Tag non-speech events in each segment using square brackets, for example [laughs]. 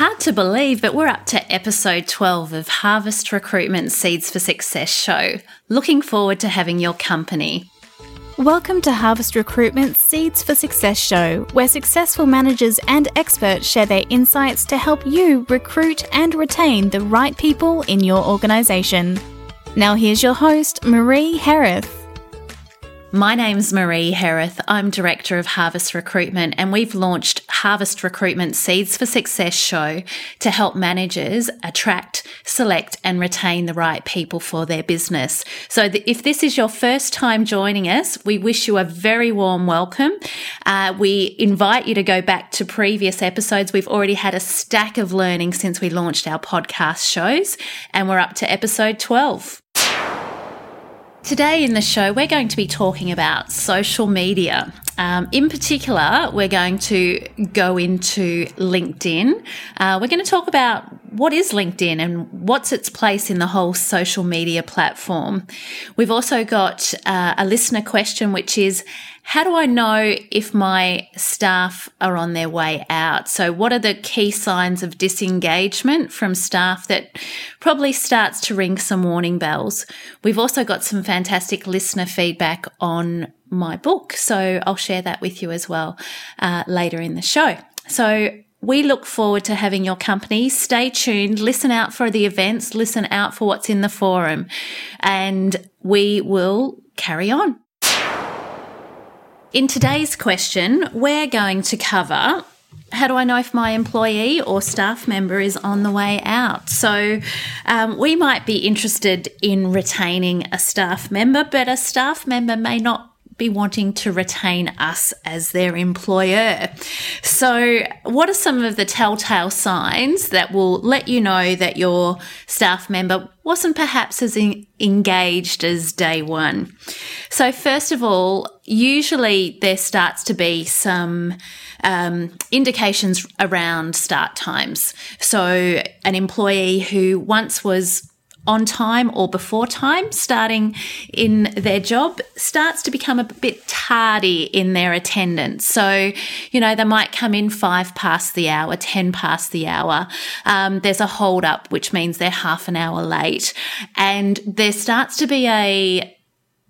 Hard to believe, but we're up to episode 12 of Harvest Recruitment Seeds for Success show. Looking forward to having your company. Welcome to Harvest Recruitment Seeds for Success show, where successful managers and experts share their insights to help you recruit and retain the right people in your organisation. Now, here's your host, Marie Hereth. My name's Marie Hereth. I'm Director of Harvest Recruitment, and we've launched Harvest Recruitment Seeds for Success show to help managers attract, select, and retain the right people for their business. So, if this is your first time joining us, we wish you a very warm welcome. Uh, we invite you to go back to previous episodes. We've already had a stack of learning since we launched our podcast shows, and we're up to episode 12. Today in the show, we're going to be talking about social media. Um, in particular, we're going to go into LinkedIn. Uh, we're going to talk about what is LinkedIn and what's its place in the whole social media platform. We've also got uh, a listener question, which is how do I know if my staff are on their way out? So, what are the key signs of disengagement from staff that probably starts to ring some warning bells? We've also got some fantastic listener feedback on my book, so I'll share that with you as well uh, later in the show. So, we look forward to having your company. Stay tuned, listen out for the events, listen out for what's in the forum, and we will carry on. In today's question, we're going to cover how do I know if my employee or staff member is on the way out? So, um, we might be interested in retaining a staff member, but a staff member may not be wanting to retain us as their employer. So, what are some of the telltale signs that will let you know that your staff member wasn't perhaps as in- engaged as day one? So, first of all, usually there starts to be some um, indications around start times. So, an employee who once was on time or before time starting in their job starts to become a bit tardy in their attendance. So, you know, they might come in five past the hour, 10 past the hour. Um, there's a hold up, which means they're half an hour late. And there starts to be a,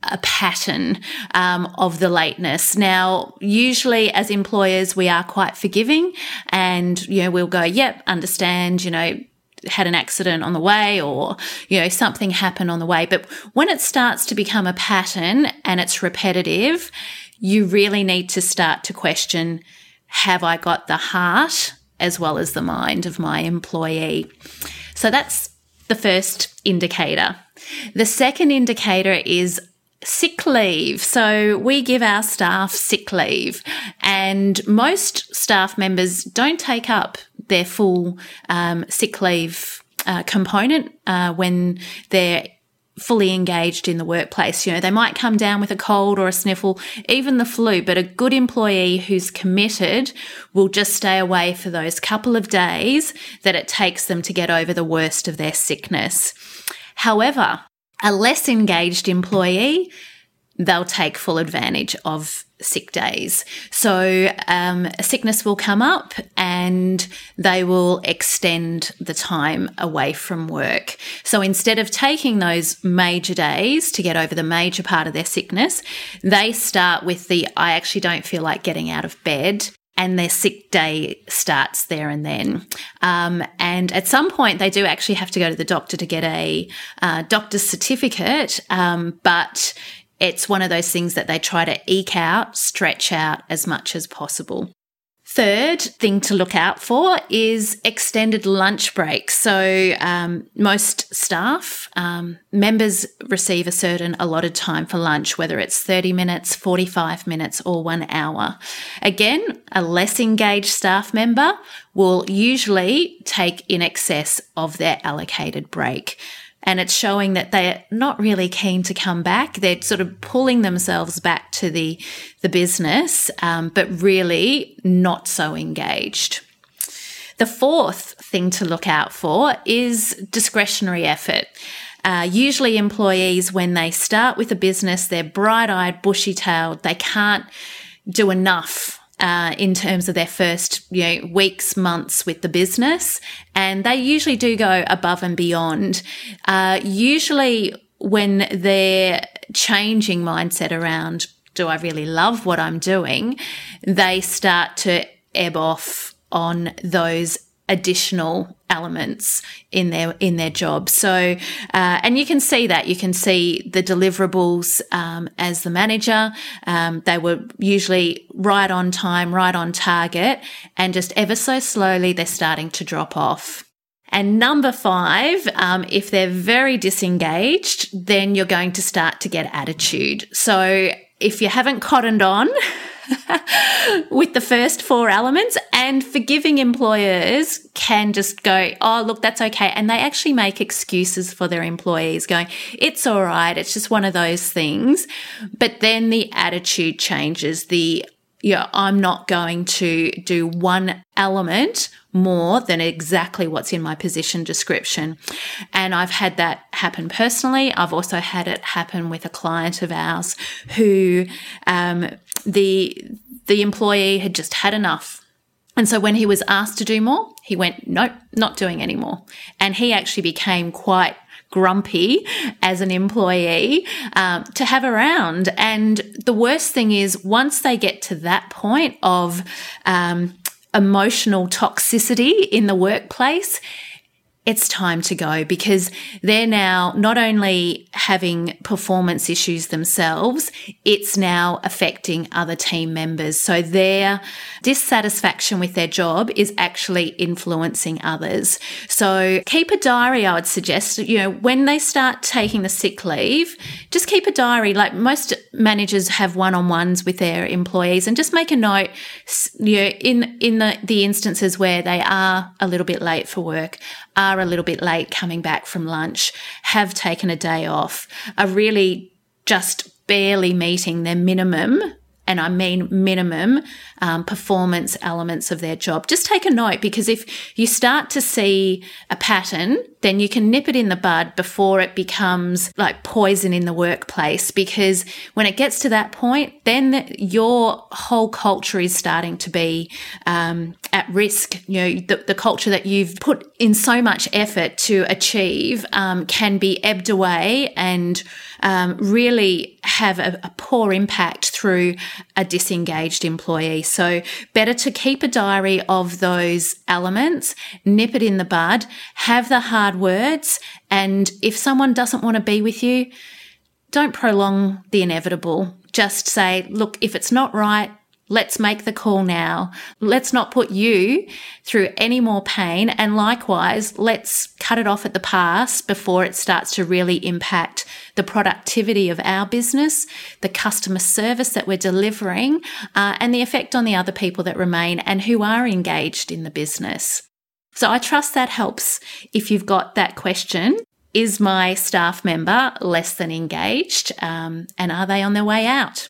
a pattern um, of the lateness. Now, usually as employers, we are quite forgiving and, you know, we'll go, yep, understand, you know, had an accident on the way or, you know, something happened on the way. But when it starts to become a pattern and it's repetitive, you really need to start to question, have I got the heart as well as the mind of my employee? So that's the first indicator. The second indicator is sick leave. So we give our staff sick leave and most staff members don't take up their full um, sick leave uh, component uh, when they're fully engaged in the workplace. You know, they might come down with a cold or a sniffle, even the flu, but a good employee who's committed will just stay away for those couple of days that it takes them to get over the worst of their sickness. However, a less engaged employee, they'll take full advantage of sick days. So um, a sickness will come up and they will extend the time away from work. So instead of taking those major days to get over the major part of their sickness, they start with the I actually don't feel like getting out of bed and their sick day starts there and then. Um, and at some point, they do actually have to go to the doctor to get a uh, doctor's certificate. Um, but it's one of those things that they try to eke out, stretch out as much as possible. Third thing to look out for is extended lunch breaks. So, um, most staff um, members receive a certain allotted time for lunch, whether it's 30 minutes, 45 minutes, or one hour. Again, a less engaged staff member will usually take in excess of their allocated break and it's showing that they're not really keen to come back. They're sort of pulling themselves back to the the business, um, but really not so engaged. The fourth thing to look out for is discretionary effort. Uh, usually, employees, when they start with a business, they're bright eyed, bushy tailed, they can't do enough uh, in terms of their first you know weeks months with the business. And they usually do go above and beyond. Uh, usually when they're changing mindset around do i really love what i'm doing? They start to ebb off on those additional elements in their in their job. So, uh, and you can see that you can see the deliverables um, as the manager. Um, they were usually right on time, right on target, and just ever so slowly they're starting to drop off. And number five, um, if they're very disengaged, then you're going to start to get attitude. So if you haven't cottoned on, [laughs] [laughs] with the first four elements and forgiving employers can just go, Oh, look, that's okay. And they actually make excuses for their employees going, it's all right. It's just one of those things. But then the attitude changes. The, yeah, I'm not going to do one element more than exactly what's in my position description. And I've had that happen personally. I've also had it happen with a client of ours who um, the the employee had just had enough. And so when he was asked to do more, he went, nope, not doing anymore. And he actually became quite grumpy as an employee um, to have around. And the worst thing is, once they get to that point of um, emotional toxicity in the workplace, it's time to go because they're now not only having performance issues themselves, it's now affecting other team members. So their dissatisfaction with their job is actually influencing others. So keep a diary, I would suggest, you know, when they start taking the sick leave, just keep a diary. Like most managers have one-on-ones with their employees and just make a note, you know, in, in the, the instances where they are a little bit late for work are a little bit late coming back from lunch, have taken a day off, are really just barely meeting their minimum and I mean minimum um, performance elements of their job. Just take a note because if you start to see a pattern, then you can nip it in the bud before it becomes like poison in the workplace. Because when it gets to that point, then your whole culture is starting to be um, at risk. You know, the, the, culture that you've put in so much effort to achieve um, can be ebbed away and um, really have a, a poor impact through a disengaged employee. So, better to keep a diary of those elements, nip it in the bud, have the hard words, and if someone doesn't want to be with you, don't prolong the inevitable. Just say, look, if it's not right, Let's make the call now. Let's not put you through any more pain. And likewise, let's cut it off at the pass before it starts to really impact the productivity of our business, the customer service that we're delivering, uh, and the effect on the other people that remain and who are engaged in the business. So I trust that helps if you've got that question. Is my staff member less than engaged? Um, and are they on their way out?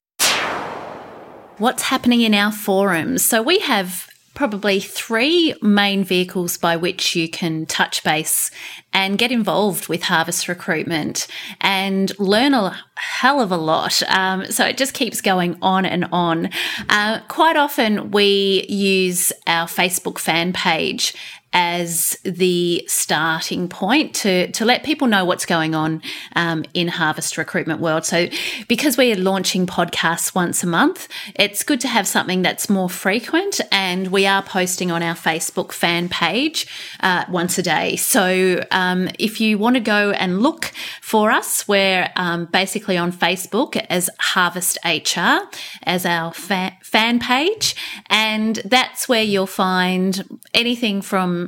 What's happening in our forums. So we have probably three main vehicles by which you can touch base and get involved with harvest recruitment and learn a hell of a lot. Um, so it just keeps going on and on. Uh, quite often we use our Facebook fan page as the starting point to, to let people know what's going on um, in harvest recruitment world. So because we are launching podcasts once a month, it's good to have something that's more frequent and we are posting on our Facebook fan page uh, once a day. So um, if you want to go and look for us, we're um, basically on Facebook as Harvest HR as our fa- fan page and that's where you'll find anything from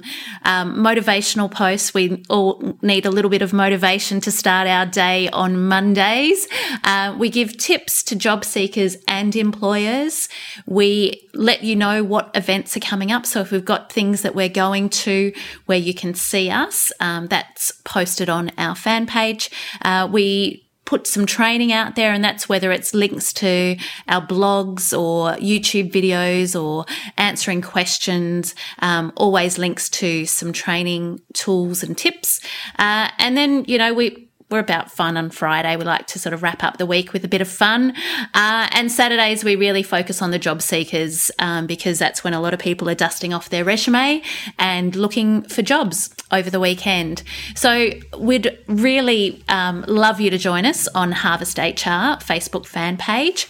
um, motivational posts. We all need a little bit of motivation to start our day on Mondays. Uh, we give tips to job seekers and employers. We let you know what events are coming up. So if we've got things that we're going to where you can see us, um, that's posted on our fan page. Uh, we put some training out there, and that's whether it's links to our blogs or YouTube videos or answering questions, um, always links to some training tools and tips. Uh, and then, you know, we we're about fun on Friday. We like to sort of wrap up the week with a bit of fun. Uh, and Saturdays, we really focus on the job seekers um, because that's when a lot of people are dusting off their resume and looking for jobs over the weekend. So we'd really um, love you to join us on Harvest HR Facebook fan page.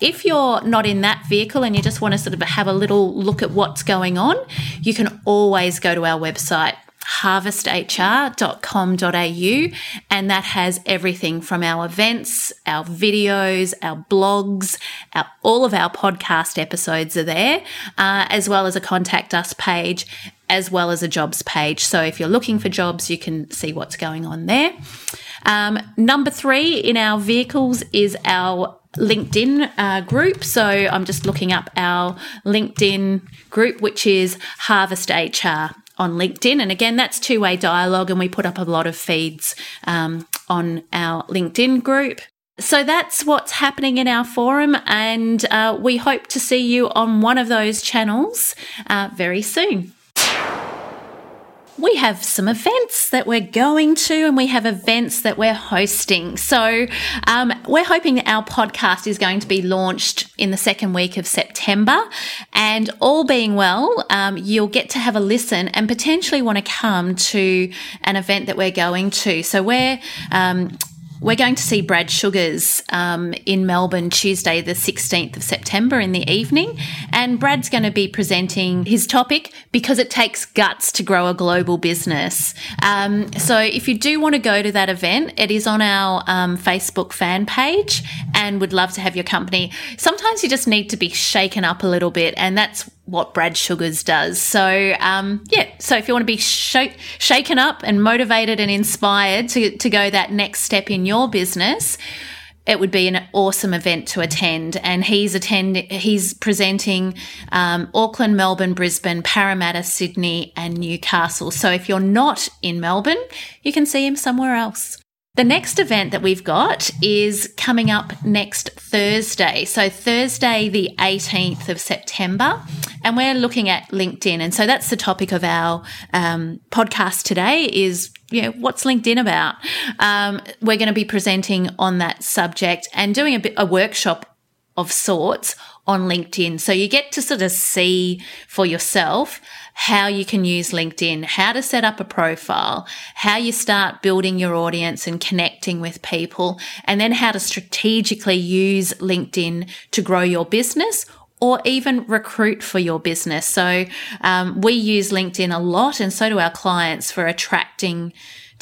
If you're not in that vehicle and you just want to sort of have a little look at what's going on, you can always go to our website harvesthr.com.au and that has everything from our events, our videos, our blogs, our, all of our podcast episodes are there, uh, as well as a contact us page, as well as a jobs page. So if you're looking for jobs, you can see what's going on there. Um, number three in our vehicles is our LinkedIn uh, group. So I'm just looking up our LinkedIn group, which is Harvest HR on LinkedIn. And again, that's two way dialogue, and we put up a lot of feeds um, on our LinkedIn group. So that's what's happening in our forum, and uh, we hope to see you on one of those channels uh, very soon we have some events that we're going to and we have events that we're hosting. So um, we're hoping that our podcast is going to be launched in the second week of September. And all being well, um, you'll get to have a listen and potentially want to come to an event that we're going to. So we're um, we're going to see Brad Sugars um, in Melbourne Tuesday, the 16th of September in the evening. And Brad's going to be presenting his topic because it takes guts to grow a global business. Um, so if you do want to go to that event, it is on our um, Facebook fan page and would love to have your company. Sometimes you just need to be shaken up a little bit, and that's what Brad Sugars does. So, um, yeah, so if you want to be sh- shaken up and motivated and inspired to, to go that next step in your business, it would be an awesome event to attend. And he's attend he's presenting um, Auckland, Melbourne, Brisbane, Parramatta, Sydney, and Newcastle. So if you're not in Melbourne, you can see him somewhere else. The next event that we've got is coming up next Thursday. So, Thursday, the 18th of September, and we're looking at LinkedIn. And so that's the topic of our um, podcast today is, you know, what's LinkedIn about? Um, we're going to be presenting on that subject and doing a bit, a workshop of sorts on LinkedIn. So you get to sort of see for yourself how you can use LinkedIn, how to set up a profile, how you start building your audience and connecting with people, and then how to strategically use LinkedIn to grow your business or even recruit for your business. So um, we use LinkedIn a lot, and so do our clients for attracting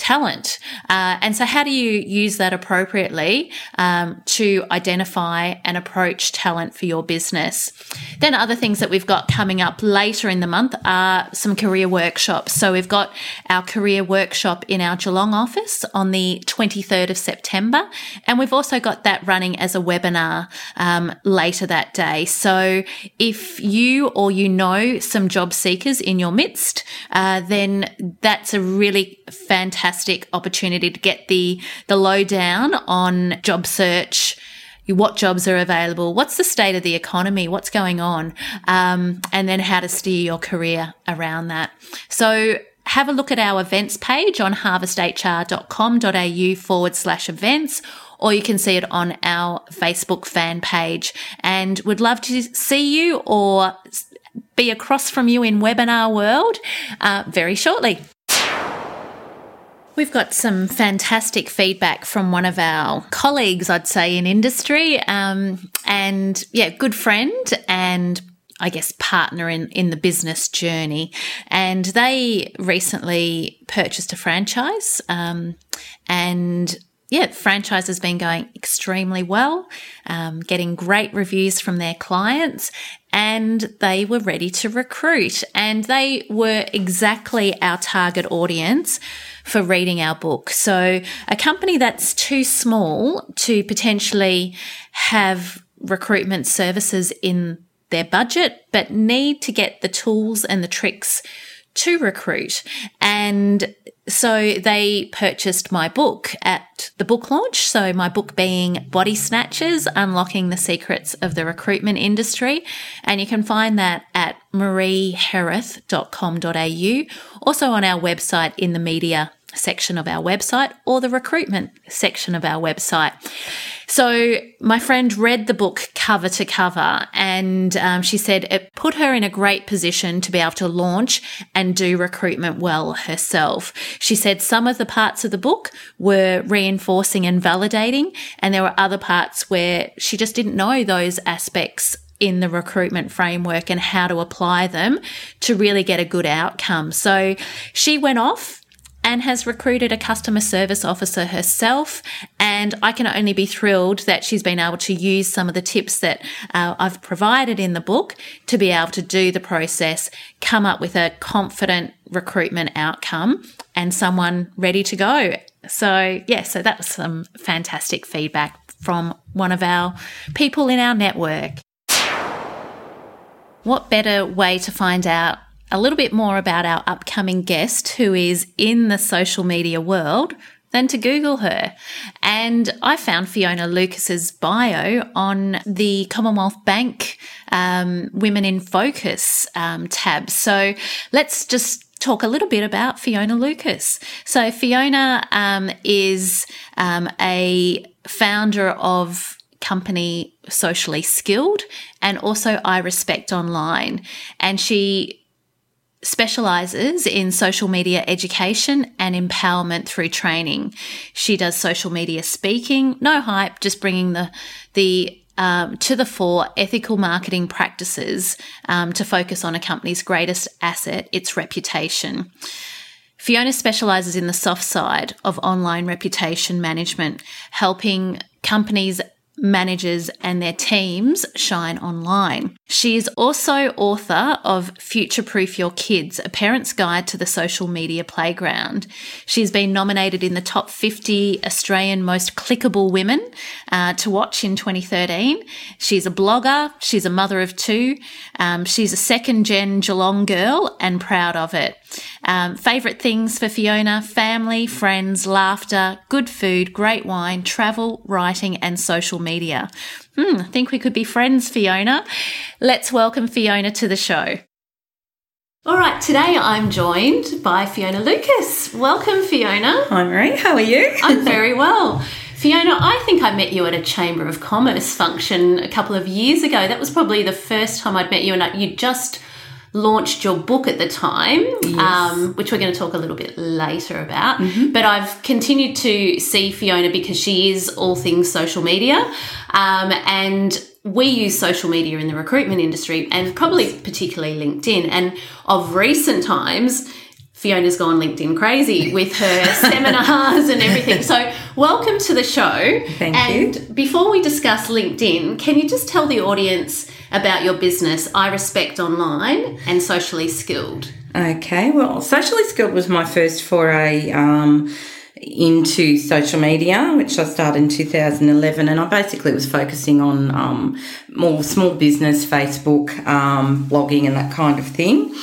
talent. Uh, and so, how do you use that appropriately um, to identify and approach talent for your business? Then, other things that we've got coming up later in the month are some career workshops. So, we've got our career workshop in our Geelong office on the 23rd of September, and we've also got that running as a webinar um, later that day. So, if you or you know some job seekers in your midst, uh, then that's a really fantastic opportunity to get the the lowdown on job search what jobs are available, what's the state of the economy, what's going on, um, and then how to steer your career around that. So have a look at our events page on harvesthr.com.au forward slash events, or you can see it on our Facebook fan page. And would love to see you or be across from you in webinar world uh, very shortly. We've got some fantastic feedback from one of our colleagues, I'd say, in industry. Um, and yeah, good friend and I guess partner in, in the business journey. And they recently purchased a franchise. Um, and yeah, franchise has been going extremely well, um, getting great reviews from their clients, and they were ready to recruit. And they were exactly our target audience for reading our book. So a company that's too small to potentially have recruitment services in their budget, but need to get the tools and the tricks to recruit. And so they purchased my book at the book launch. So my book being Body Snatchers, Unlocking the Secrets of the Recruitment Industry. And you can find that at mariehereth.com.au, also on our website in the media section of our website or the recruitment section of our website. So my friend read the book cover to cover and um, she said it put her in a great position to be able to launch and do recruitment well herself. She said some of the parts of the book were reinforcing and validating and there were other parts where she just didn't know those aspects in the recruitment framework and how to apply them to really get a good outcome. So she went off and has recruited a customer service officer herself. And I can only be thrilled that she's been able to use some of the tips that uh, I've provided in the book to be able to do the process, come up with a confident recruitment outcome and someone ready to go. So, yeah, so that was some fantastic feedback from one of our people in our network. What better way to find out a little bit more about our upcoming guest who is in the social media world than to Google her. And I found Fiona Lucas's bio on the Commonwealth Bank um, Women in Focus um, tab. So let's just talk a little bit about Fiona Lucas. So Fiona um, is um, a founder of company Socially Skilled and also I Respect Online. And she specializes in social media education and empowerment through training. She does social media speaking, no hype, just bringing the the um, to the fore ethical marketing practices um, to focus on a company's greatest asset, its reputation. Fiona specializes in the soft side of online reputation management, helping companies managers and their teams shine online. She is also author of Future Proof Your Kids, a parent's guide to the social media playground. She's been nominated in the top 50 Australian most clickable women uh, to watch in 2013. She's a blogger, she's a mother of two, um, she's a second gen Geelong girl and proud of it. Um, favorite things for Fiona family, friends, laughter, good food, great wine, travel, writing, and social media. Hmm, I think we could be friends, Fiona. Let's welcome Fiona to the show. All right, today I'm joined by Fiona Lucas. Welcome, Fiona. Hi, Marie. How are you? I'm [laughs] very well. Fiona, I think I met you at a Chamber of Commerce function a couple of years ago. That was probably the first time I'd met you, and you just launched your book at the time, yes. um, which we're going to talk a little bit later about. Mm-hmm. But I've continued to see Fiona because she is all things social media. Um, and we use social media in the recruitment industry and probably particularly LinkedIn. And of recent times, Fiona's gone LinkedIn crazy with her [laughs] seminars and everything. So, welcome to the show. Thank and you. before we discuss LinkedIn, can you just tell the audience about your business, I Respect Online and Socially Skilled. Okay, well, Socially Skilled was my first foray um, into social media, which I started in 2011, and I basically was focusing on um, more small business, Facebook, um, blogging, and that kind of thing.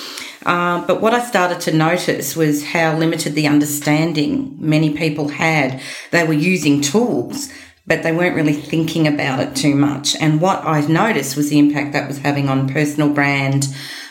Uh, but what I started to notice was how limited the understanding many people had. They were using tools but they weren't really thinking about it too much. And what I noticed was the impact that was having on personal brand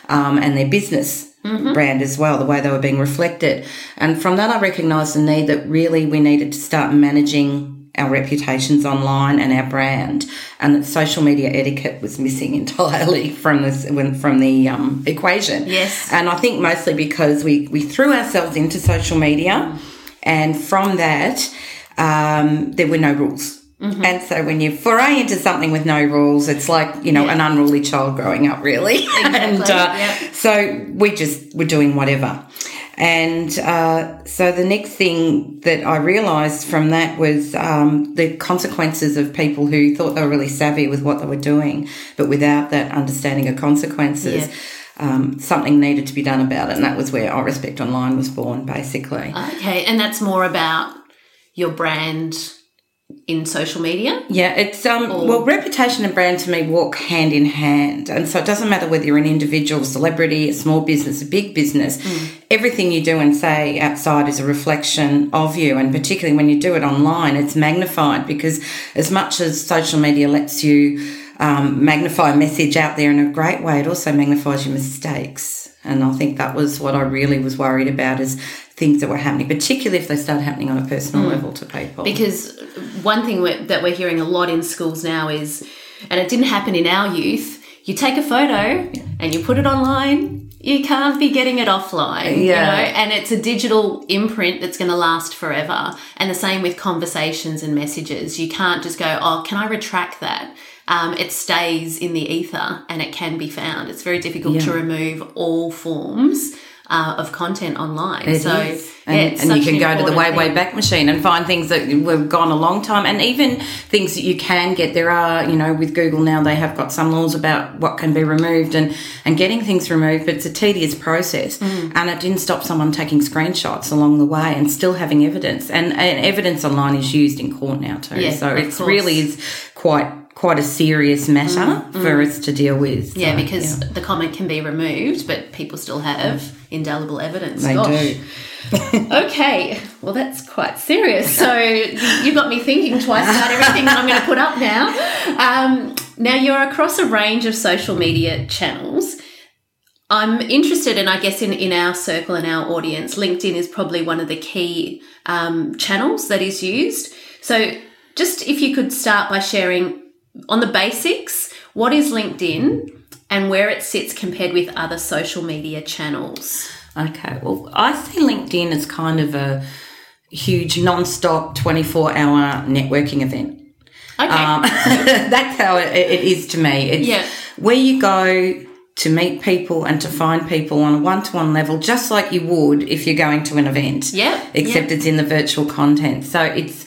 um, and their business mm-hmm. brand as well, the way they were being reflected. And from that, I recognised the need that really we needed to start managing our reputations online and our brand, and that social media etiquette was missing [laughs] entirely from this from the um, equation. Yes, and I think mostly because we we threw ourselves into social media, and from that um, there were no rules. Mm-hmm. And so when you foray into something with no rules, it's like, you know, yeah. an unruly child growing up, really. [laughs] Exactly. and uh, so we just were doing whatever. And uh, so the next thing that I realised from that was um, the consequences of people who thought they were really savvy with what they were doing, but without that understanding of consequences. Yeah. Um, something needed to be done about it, and that was where I Respect Online was born, basically. Okay, and that's more about your brand in social media? Yeah, it's um or... well reputation and brand to me walk hand in hand. And so it doesn't matter whether you're an individual, celebrity, a small business, a big business, mm. everything you do and say outside is a reflection of you and particularly when you do it online, it's magnified because as much as social media lets you um, magnify a message out there in a great way, it also magnifies your mistakes And I think that was what I really was worried about is things that were happening, particularly if they start happening on a personal level to people. Because one thing we're, that we're hearing a lot in schools now is, and it didn't happen in our youth, you take a photo and you put it online. You can't be getting it offline, you know, Yeah. and it's a digital imprint that's going to last forever. And the same with conversations and messages. You can't just go, oh, can I retract that? Um, it stays in the ether and it can be found. It's very difficult to remove all forms uh, of content online. It so, is. yeah, And, it's and you can an go to the way, important Wayback Machine and find things that were gone a long time and even things that you can get. There are, you know, with Google now, they have got some laws about what can be removed and, and getting things removed, but it's a tedious process. Mm. And it didn't stop someone taking screenshots along the way and still having evidence. And, and evidence online is used in court now too. Yeah, so it really is quite quite a serious matter for us to deal with. Mm, Yeah, So, because the comment can be removed, but people still have indelible evidence. They Gosh. do. [laughs] [laughs] Okay, well, that's quite serious. So you, got me thinking twice about everything that I'm going to put up now. Um, now, you're across a range of social media channels. I'm interested, and I guess in, in our circle and our audience, LinkedIn is probably one of the key um, channels that is used. So, just if you could start by sharing on the basics, what is LinkedIn and where it sits compared with other social media channels? Okay, well, I see LinkedIn as kind of a huge non-stop 24-hour networking event. Okay. Um, [laughs] that's how it, it is to me. It's Yeah. where you go to meet people and to find people on a one-to-one level, just like you would if you're going to an event. Yeah, Except it's in the virtual content. So it's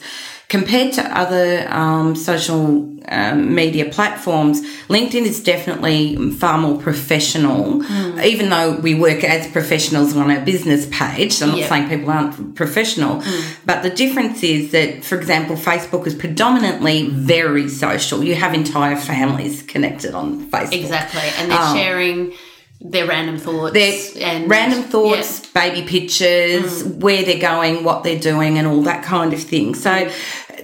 compared to other um, social um, media platforms, LinkedIn is definitely far more professional. Hmm. Even though we work as professionals on our business page, I'm not Yeah. saying people aren't professional, Hmm. but the difference is that, for example, Facebook is predominantly very social. You have entire families connected on Facebook. Exactly, and they're Um, sharing their random thoughts. There's and random thoughts, baby pictures, Mm. where they're going, what they're doing, and all that kind of thing. So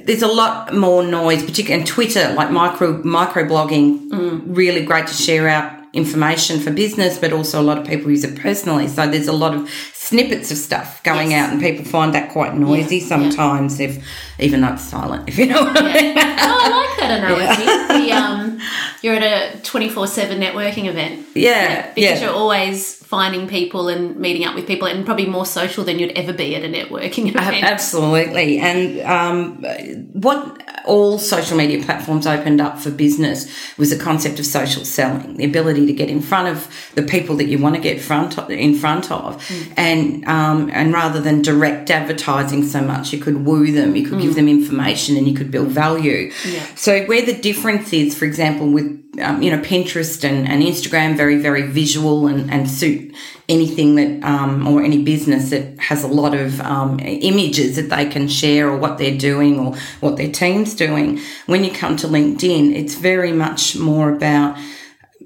there's a lot more noise, particularly and Twitter, like micro micro blogging, Mm. really great to share out information for business, but also a lot of people use it personally. So there's a lot of snippets of stuff going Yes. out, and people find that quite noisy yeah. sometimes, if even though it's silent, if you know what I mean. Yeah. Oh, I like that analogy. [laughs] The, um, you're at a 24 7 networking event. Yeah, Because yeah. you're always finding people and meeting up with people, and probably more social than you'd ever be at a networking event. Absolutely. And um, what all social media platforms opened up for business was the concept of social selling, the ability to get in front of the people that you want to get front of, in front of, and um, and rather than direct advertising so much, you could woo them, you could give them information, and you could build value. Yeah. So where the difference is, for example, with um, you know Pinterest and, and Instagram, very very visual and, and suit anything that um, or any business that has a lot of um, images that they can share or what they're doing or what their team's doing. When you come to LinkedIn, it's very much more about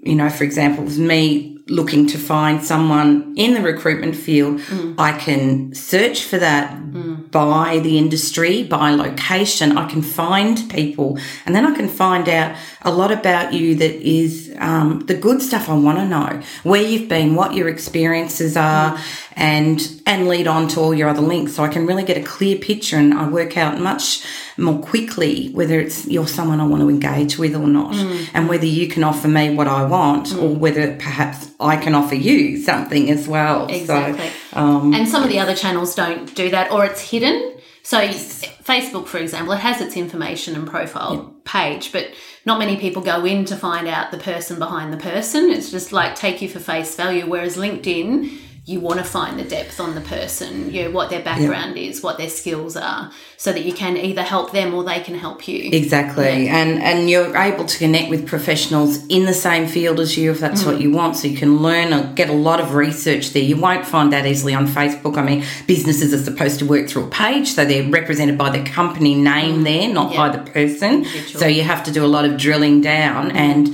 you know, for example, with me looking to find someone in the recruitment field, mm. I can search for that mm. by the industry, by location. I can find people, and then I can find out a lot about you that is um, the good stuff I want to know, where you've been, what your experiences are, mm. and and lead on to all your other links. So I can really get a clear picture, and I work out much more quickly whether it's you're someone I want to engage with or not, and whether you can offer me what I want, or whether perhaps I can offer you something as well. Exactly. So, um, and some of the other channels don't do that, or it's hidden. So, Facebook, for example, it has its information and profile page, but not many people go in to find out the person behind the person. It's just like take you for face value. Whereas LinkedIn, you want to find the depth on the person, you know, what their background is, what their skills are, so that you can either help them or they can help you. Exactly, and and you're able to connect with professionals in the same field as you if that's what mm. you want. So you can learn and get a lot of research there. You won't find that easily on Facebook. I mean, businesses are supposed to work through a page, so they're represented by the company name mm. there, not by the person. So you have to do a lot of drilling down mm. and.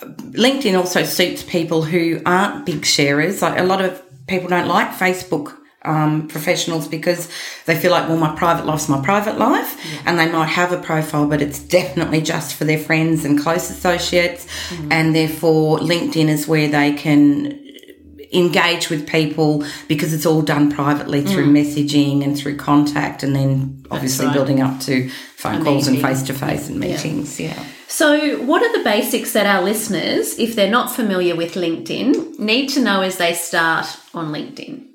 Uh, LinkedIn also suits people who aren't big sharers. Like a lot of people don't like Facebook um, professionals because they feel like, well, my private life's my private life, and they might have a profile, but it's definitely just for their friends and close associates, and therefore LinkedIn is where they can engage with people because it's all done privately through mm. messaging and through contact and then obviously right. building up to phone calls and face to face and meetings. Yeah. So, what are the basics that our listeners, if they're not familiar with LinkedIn, need to know as they start on LinkedIn?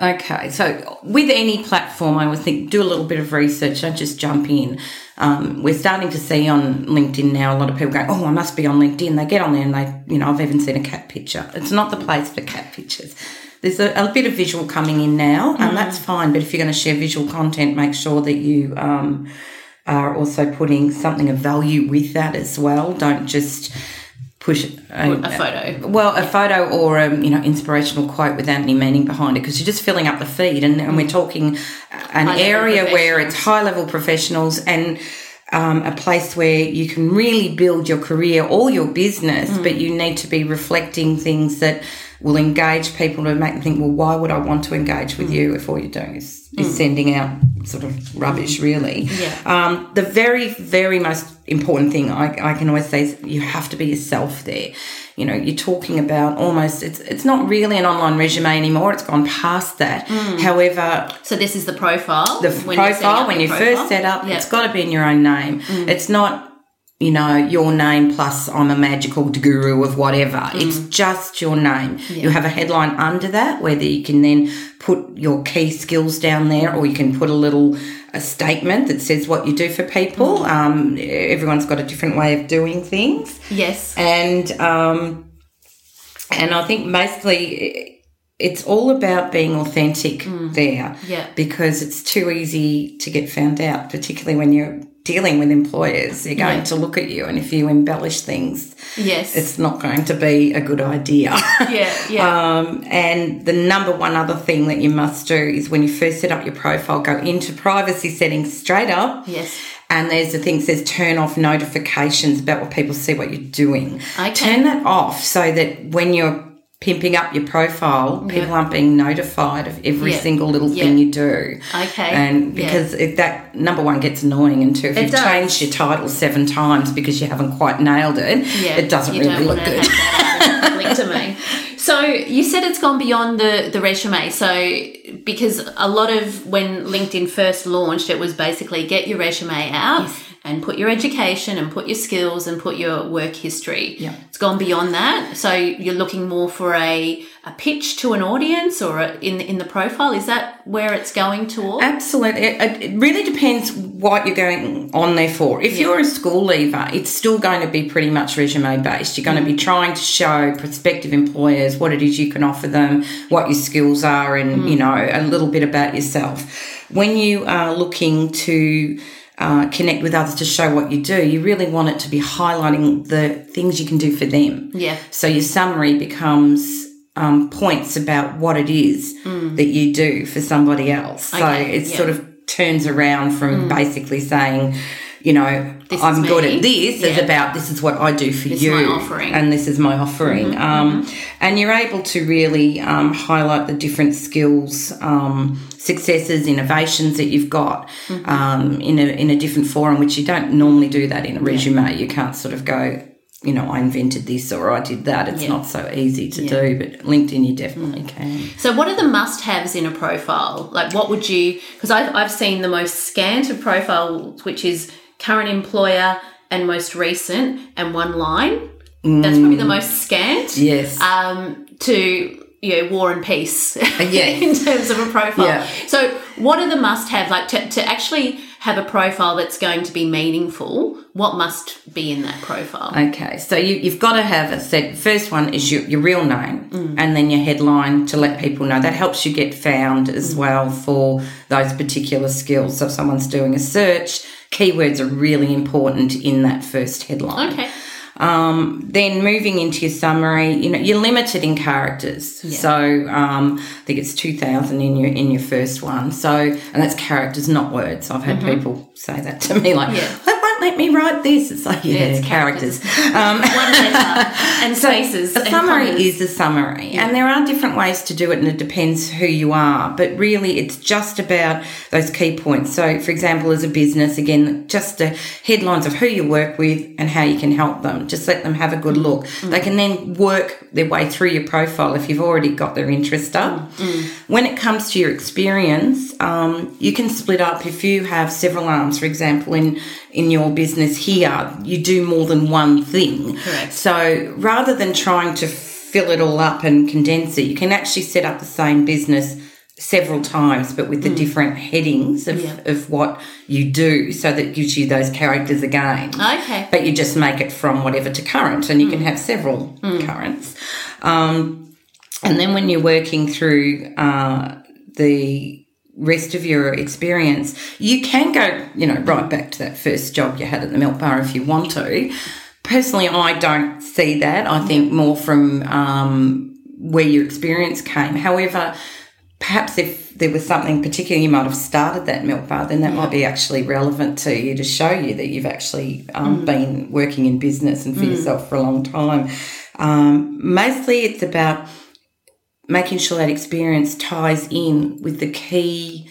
Okay, so with any platform, I would think do a little bit of research. Don't just jump in. Um, we're starting to see on LinkedIn now a lot of people going, "Oh, I must be on LinkedIn." They get on there and they, you know, I've even seen a cat picture. It's not the place for cat pictures. There's a, a bit of visual coming in now, and that's fine. But if you're going to share visual content, make sure that you um, are also putting something of value with that as well. Don't just push a, A photo. well, a photo or a you know inspirational quote without any meaning behind it, because you're just filling up the feed, and, and we're talking an High-level area where it's high level professionals and. Um, a place where you can really build your career or your business, Mm. but you need to be reflecting things that will engage people to make them think, well, why would I want to engage Mm. with you if all you're doing is, is mm. sending out sort of rubbish, really? Yeah. Um, the very, very most important thing I, I can always say is you have to be yourself there. You know, you're talking about almost, it's, it's not really an online resume anymore. It's gone past that. Mm. However, So, this is the profile. the when profile, when you profile? first set up, Yeah. it's got to be in your own name. Mm. It's not, you know, your name plus I'm a magical guru of whatever. It's just your name. You have a headline under that, whether you can then put your key skills down there or you can put a little a statement that says what you do for people. Um, everyone's got a different way of doing things Yes. and um, and I think mostly it's all about being authentic there, Yeah. because it's too easy to get found out, particularly when you're dealing with employers. They're going Yeah. to look at you, and if you embellish things, Yes. it's not going to be a good idea. yeah. Yeah. [laughs] Um, and the number one other thing that you must do is when you first set up your profile, go into privacy settings straight up. Yes. And there's a thing that says turn off notifications about what people see what you're doing. Okay. Turn that off so that when you're pimping up your profile, people aren't being notified of every Yeah. single little Yeah. thing you do. Okay. And because if that number one gets annoying, and two, if It you've does. changed your title seven times because you haven't quite nailed it, it doesn't you really look good. to me. So you said it's gone beyond the the resume. So because a lot of when LinkedIn first launched, it was basically get your resume out. And put your education and put your skills and put your work history. Yeah. It's gone beyond that. So you're looking more for a, a pitch to an audience or a, in in the profile. Is that where it's going towards? Absolutely. It, it really depends what you're going on there for. If you're a school leaver, it's still going to be pretty much resume based. You're going to be mm-hmm. trying to show prospective employers what it is you can offer them, what your skills are, and, you mm. know, a little bit about yourself. When you are looking to uh, connect with others to show what you do, you really want it to be highlighting the things you can do for them. Yeah. So your summary becomes um, points about what it is that you do for somebody else. So Mm. Okay, it yeah. Mm. sort of turns around from basically saying, you know, This I'm good at this, is Yeah. about this is what I do for This is you, my offering. Mm-hmm, and this is my offering. um, And you're able to really um, highlight the different skills, um, successes, innovations that you've got Mm-hmm. um, in a in a different forum, which you don't normally do that in a resume. You can't sort of go. You know, I invented this or I did that. It's Yeah. not so easy to do, but LinkedIn you definitely can. So, what are the must-haves in a profile? Like, what would you? Because I've I've seen the most scant of profiles, which is current employer and most recent, and one line. That's probably the mm. most scant. Yes. Um, to you know, war and peace. [laughs] Uh, yeah. in terms of a profile. Yeah. So, what are the must-have? Like to to actually have a profile that's going to be meaningful. What must be in that profile? Okay, so you, you've got to have a set. First one is your, your real name mm. and then your headline to let people know. That helps you get found as mm. well for those particular skills. So if someone's doing a search, keywords are really important in that first headline. okay. Um, then moving into your summary, you know, you're limited in characters. So um, I think it's two thousand in your in your first one. So and that's characters, not words. I've had people say that to me, like, Yeah. Let me write this. It's like, yeah, it's characters. Letter um, and [laughs] spaces. A summary is a summary, and there are different ways to do it, and it depends who you are. But really, it's just about those key points. So, for example, as a business, again, just the headlines of who you work with and how you can help them. Just let them have a good look. Mm. They can then work their way through your profile if you've already got their interest up. Mm. When it comes to your experience, um, you can split up if you have several arms. For example, in in your business here, you do more than one thing. Correct. So rather than trying to fill it all up and condense it, you can actually set up the same business several times, but with the different headings of, Yeah. of what you do. So that gives you those characters again. Okay. But you just make it from whatever to current, and you can have several currents. Um, and then when you're working through uh, the rest of your experience, you can go, you know, right back to that first job you had at the milk bar if you want to. Personally, I don't see that. I think more from um, where your experience came. However, perhaps if there was something particular you might have started that milk bar, then that might be actually relevant to you to show you that you've actually um, been working in business and for yourself for a long time. Um, mostly it's about making sure that experience ties in with the key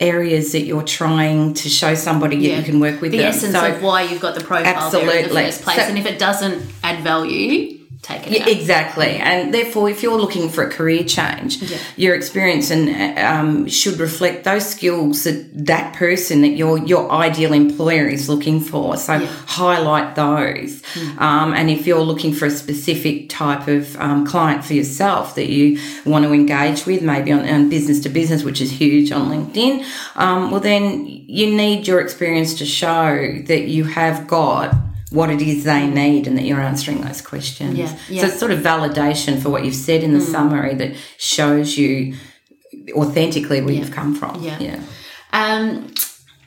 areas that you're trying to show somebody that you can work with the them. essence So- of why you've got the profile there in the first place. So- and if it doesn't add value, take it Yeah, exactly. And therefore, if you're looking for a career change, your experience and um, should reflect those skills that that person that your your ideal employer is looking for. So highlight those. Um, and if you're looking for a specific type of um, client for yourself that you want to engage with, maybe on, on business to business, which is huge on LinkedIn, um, well then you need your experience to show that you have got what it is they need and that you're answering those questions. Yeah, yeah. So it's sort of validation for what you've said in the summary that shows you authentically where you've come from. Yeah. Yeah. Um,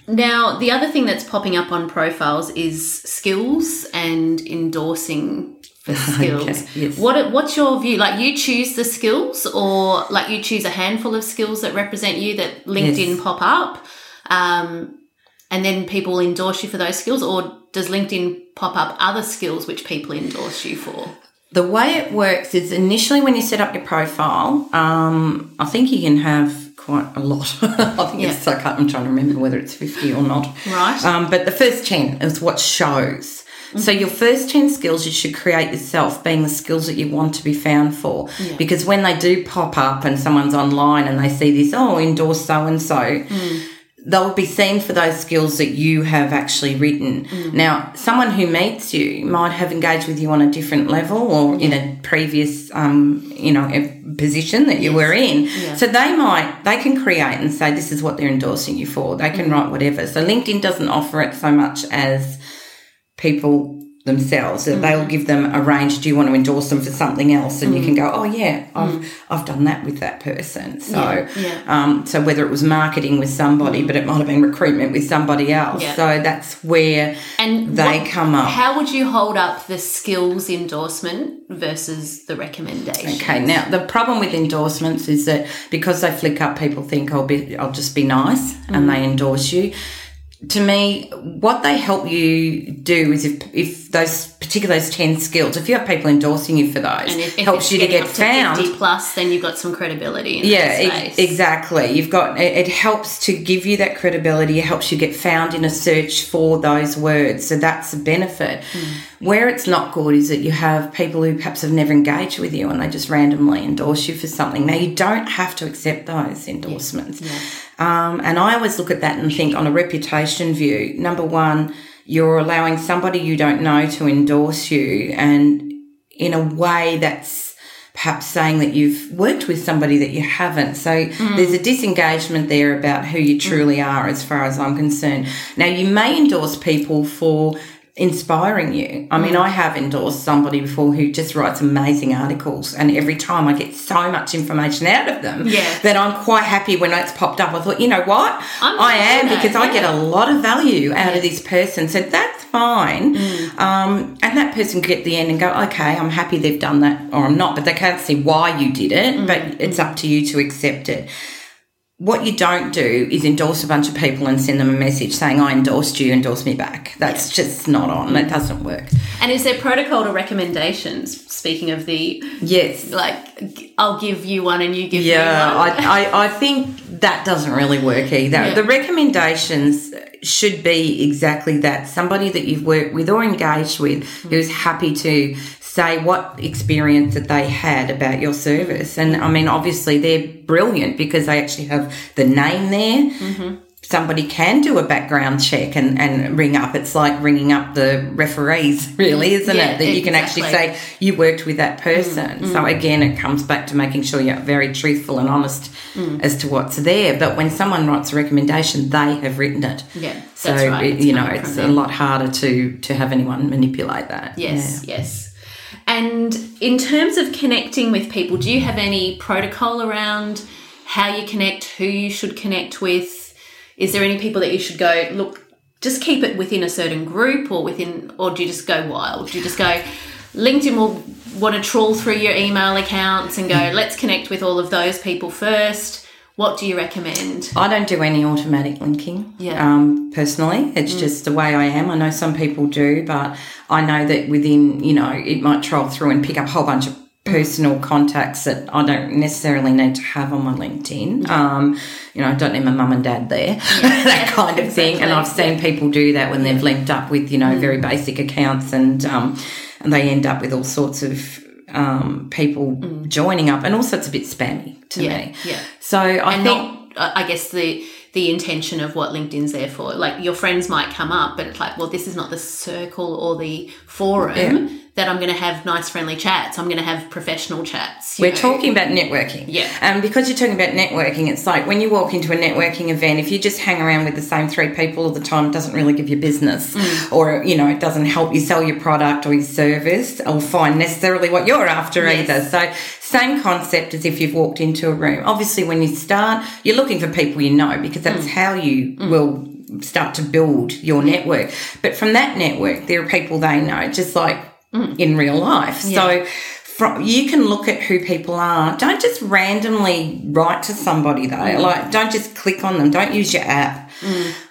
now, the other thing that's popping up on profiles is skills and endorsing for [laughs] skills. yes. What What's your view? Like, you choose the skills, or like you choose a handful of skills that represent you that LinkedIn Yes. pop up, um, and then people endorse you for those skills, or does LinkedIn pop up other skills which people endorse you for? The way it works is initially when you set up your profile, um, I think you can have quite a lot. [laughs] I think Yeah. it's, I can't, I'm trying to remember whether it's 50 or not. Right. Um, but the first 10 is what shows. So your first 10 skills you should create yourself being the skills that you want to be found for. Because when they do pop up and someone's online and they see this, oh, endorse so and so, they'll be seen for those skills that you have actually written. Now, someone who meets you might have engaged with you on a different level or in a previous, um, you know, a position that you were in. So they might, they can create and say, this is what they're endorsing you for. They can write whatever. So LinkedIn doesn't offer it so much as people themselves. That they'll mm. give them a range do you want to endorse them for something else? And you can mm. go oh yeah i've mm. i've done that with that person. So Yeah, yeah. um so whether it was marketing with somebody but it might have been recruitment with somebody else. Yeah. so that's where And they what- come up. How would you hold up the skills endorsement versus the recommendation? Okay, now the problem with endorsements is that because they flick up, people think I'll be, I'll just be nice, and they endorse you. To me, what they help you do is if if those particular those ten skills, if you have people endorsing you for those, And if, if helps you to get to found. 50 plus, then you've got some credibility in Yeah, exactly. You've got it, it helps to give you that credibility. It helps you get found in a search for those words. So that's a benefit. Where it's not good is that you have people who perhaps have never engaged with you and they just randomly endorse you for something. Now you don't have to accept those endorsements. Um, and I always look at that and think on a reputation view. Number one, you're allowing somebody you don't know to endorse you, and in a way that's perhaps saying that you've worked with somebody that you haven't. So mm. there's a disengagement there about who you mm. truly are, as far as I'm concerned. Now, you may endorse people for inspiring you. I mean, I have endorsed somebody before who just writes amazing articles, and every time I get so much information out of them Yeah. that I'm quite happy when it's popped up. I thought, you know what? I'm I am because that, I get a lot of value out of this person. So that's fine. Um, and that person could get the end and go, okay, I'm happy they've done that or I'm not, but they can't see why you did it, but it's up to you to accept it. What you don't do is endorse a bunch of people and send them a message saying, I endorsed you, endorse me back. That's just not on. That doesn't work. And is there protocol to recommendations? Speaking of the, Yes. like, I'll give you one and you give Yeah, me one. I, I, I think that doesn't really work either. Yeah. The recommendations should be exactly that somebody that you've worked with or engaged with who's happy to say what experience that they had about your service. And I mean, obviously, they're brilliant because they actually have the name there. Mm-hmm. Somebody can do a background check and, and ring up. It's like ringing up the referees, [laughs] really, isn't Yeah, it? That you can actually say, you worked with that person. Mm, So again, it comes back to making sure you're very truthful and honest Mm. as to what's there. But when someone writes a recommendation, they have written it. Yeah, So right. it- you know, it's a lot harder to to have anyone manipulate that. Yes, yes. And in terms of connecting with people, do you have any protocol around how you connect, who you should connect with? Is there any people that you should go, look, just keep it within a certain group or within, or do you just go wild? Do you just go, LinkedIn will want to trawl through your email accounts and go, let's connect with all of those people first? What do you recommend? I don't do any automatic linking. Yeah. Mm. Um, personally, it's just the way I am. I know some people do, but I know that within, you know, it might troll through and pick up a whole bunch of personal contacts that I don't necessarily need to have on my LinkedIn. Um, you know, I don't need my mum and dad there, [laughs] [laughs] that kind of thing. And I've seen people do that when they've linked up with, you know, Mm. very basic accounts and um, and they end up with all sorts of um, people joining up, and also it's a bit spammy to Mm. Yeah, me. yeah. So I and think not I guess the the intention of what LinkedIn's there for. Like your friends might come up, but it's like, well, this is not the circle or the forum Yeah. That I'm going to have nice friendly chats. I'm going to have professional chats. We're know. talking about networking. Yeah. And because you're talking about networking, it's like when you walk into a networking event, if you just hang around with the same three people all the time, it doesn't really give you business. Mm. Or, you know, it doesn't help you sell your product or your service or find necessarily what you're after Yes. either. So same concept as if you've walked into a room. Obviously when you start, you're looking for people you know because that's Mm. how you will start to build your network. But from that network, there are people they know, just like Mm. in real life. So from, you can look at who people are. Don't just randomly write to somebody though. Mm. Like, don't just click on them. Don't use your app.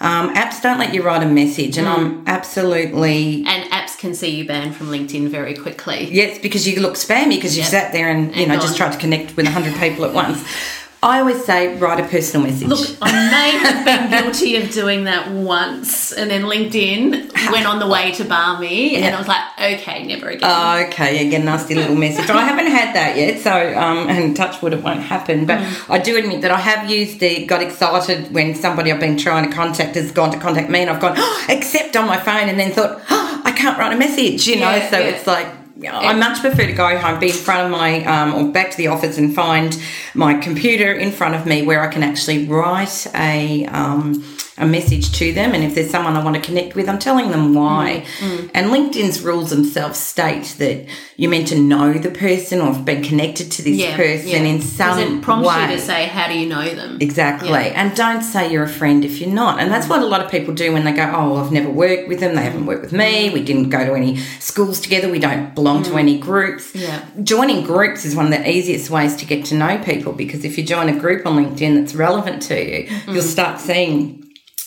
Um, apps don't let you write a message, and Mm. I'm absolutely And apps can see you banned from LinkedIn very quickly. yes because you look spammy because you Yeah. sat there and you And know gone. just tried to connect with hundred people at once. I always say write a personal message. Look, I may have been [laughs] guilty of doing that once, and then LinkedIn went on the way to bar me, and I was like, okay, never again. Oh, okay, again, nasty little message. I haven't had that yet, so um, and touch wood, it won't happen. But I do admit that I have used the got excited when somebody I've been trying to contact has gone to contact me, and I've gone oh, accept on my phone, and then thought oh, I can't write a message, you know. Yeah, so yeah. it's like. I much prefer to go home, be in front of my, um, or back to the office and find my computer in front of me where I can actually write a, um, a message to them. And if there's someone I want to connect with, I'm telling them why. Mm, And LinkedIn's rules themselves state that you're meant to know the person or have been connected to this person in some it prompts way. you to say, how do you know them? Exactly. Yeah. And don't say you're a friend if you're not. And that's what a lot of people do when they go, Oh, I've never worked with them. They haven't worked with me. We didn't go to any schools together. We don't belong to any groups. Mm. Yeah. Joining groups is one of the easiest ways to get to know people because if you join a group on LinkedIn that's relevant to you, Mm. you'll start seeing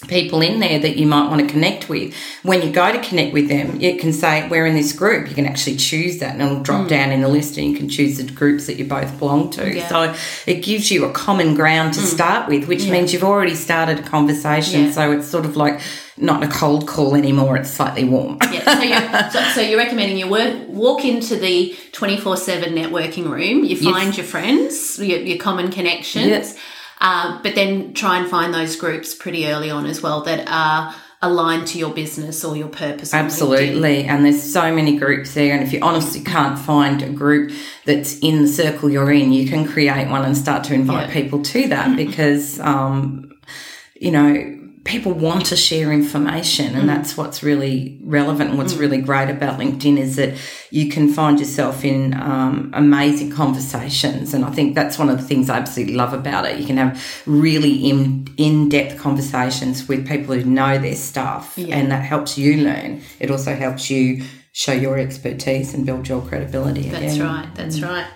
people in there that you might want to connect with. When you go to connect with them, you can say, We're in this group. You can actually choose that and it'll drop down in the list and you can choose the groups that you both belong to. Mm. Yeah. So it gives you a common ground to start with, which means you've already started a conversation. Yeah. So it's sort of like not a cold call anymore, it's slightly warm. Yeah, so you're, so, so you're recommending you work, walk into the 24 7 networking room, you find your friends, your, your common connections, Yes. Uh, but then try and find those groups pretty early on as well that are aligned to your business or your purpose. Absolutely. And there's so many groups there. And if you honestly can't find a group that's in the circle you're in, you can create one and start to invite Yeah. people to that [clears throat] because, um, you know, people want to share information and that's what's really relevant and what's really great about linkedin is that you can find yourself in um, amazing conversations and i think that's one of the things i absolutely love about it you can have really in, in-depth conversations with people who know their stuff and that helps you learn it also helps you show your expertise and build your credibility That's again. right, that's right.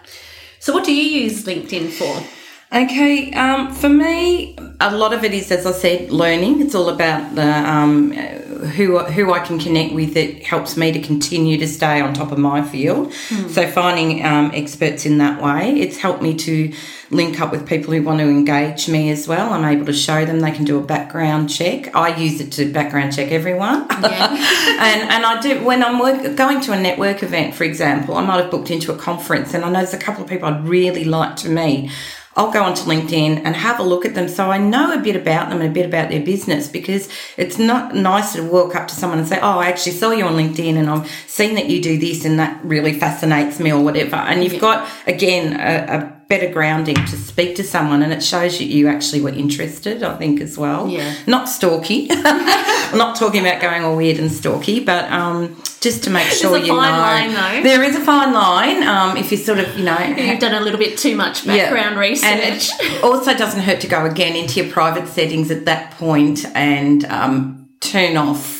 So, what do you use LinkedIn for? Okay, um, for me, a lot of it is, as I said, learning. It's all about the um, who who I can connect with. It helps me to continue to stay on top of my field. Mm. So finding um, experts in that way, it's helped me to link up with people who want to engage me as well. I'm able to show them they can do a background check. I use it to background check everyone, yeah. [laughs] and and I do when I'm work, going to a network event, for example. I might have booked into a conference, and I know there's a couple of people I'd really like to meet. I'll go onto LinkedIn and have a look at them so I know a bit about them and a bit about their business because it's not nice to walk up to someone and say, Oh, I actually saw you on LinkedIn and I've seen that you do this and that really fascinates me or whatever. And you've yeah. got, again, a, a better grounding to speak to someone and it shows you you actually were interested i think as well. Yeah. Not stalky. I'm [laughs] not talking about going all weird and stalky but um, just to make sure you know. line, there is a fine line um, if you sort of you know. You've done a little bit too much background yeah. research and it [laughs] also doesn't hurt to go again into your private settings at that point and um, turn off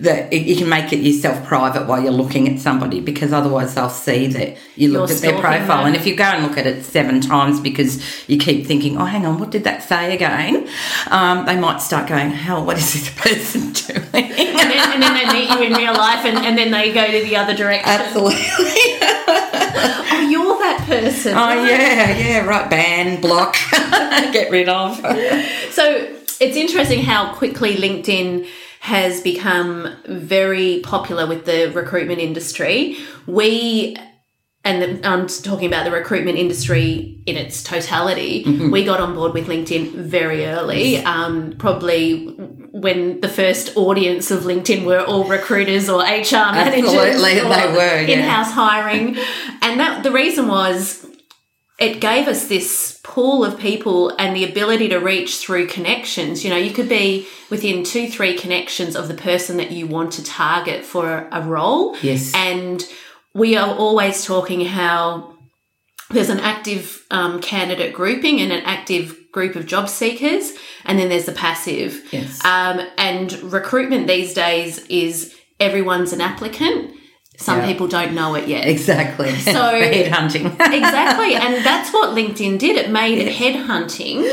that you can make it yourself private while you're looking at somebody because otherwise they'll see that you looked at their profile. Them. And if you go and look at it seven times because you keep thinking, oh, hang on, what did that say again? Um, they might start going, hell, what is this [laughs] person doing? and, then, and then they meet you in real life and, and then they go to the other direction. Absolutely. [laughs] oh, you're that person. Oh, right? yeah, yeah, right. Ban, block, [laughs] get rid of. so it's interesting how quickly LinkedIn has become very popular with the recruitment industry. We and I'm talking about the recruitment industry in its totality. Mm-hmm. [laughs] We got on board with LinkedIn very early, um, probably when the first audience of LinkedIn were all recruiters or HR managers, Absolutely, or they were yeah. in-house hiring, and that the reason was it gave us this pool of people and the ability to reach through connections. You know, you could be within two, three connections of the person that you want to target for a role. Yes. And we are always talking how there's an active um, candidate grouping and an active group of job seekers, and then there's the passive. Yes. Um, and recruitment these days is everyone's an applicant some yeah. people don't know it yet. Exactly. [laughs] [laughs] So headhunting. [laughs] exactly. And that's what LinkedIn did. It made yes. headhunting.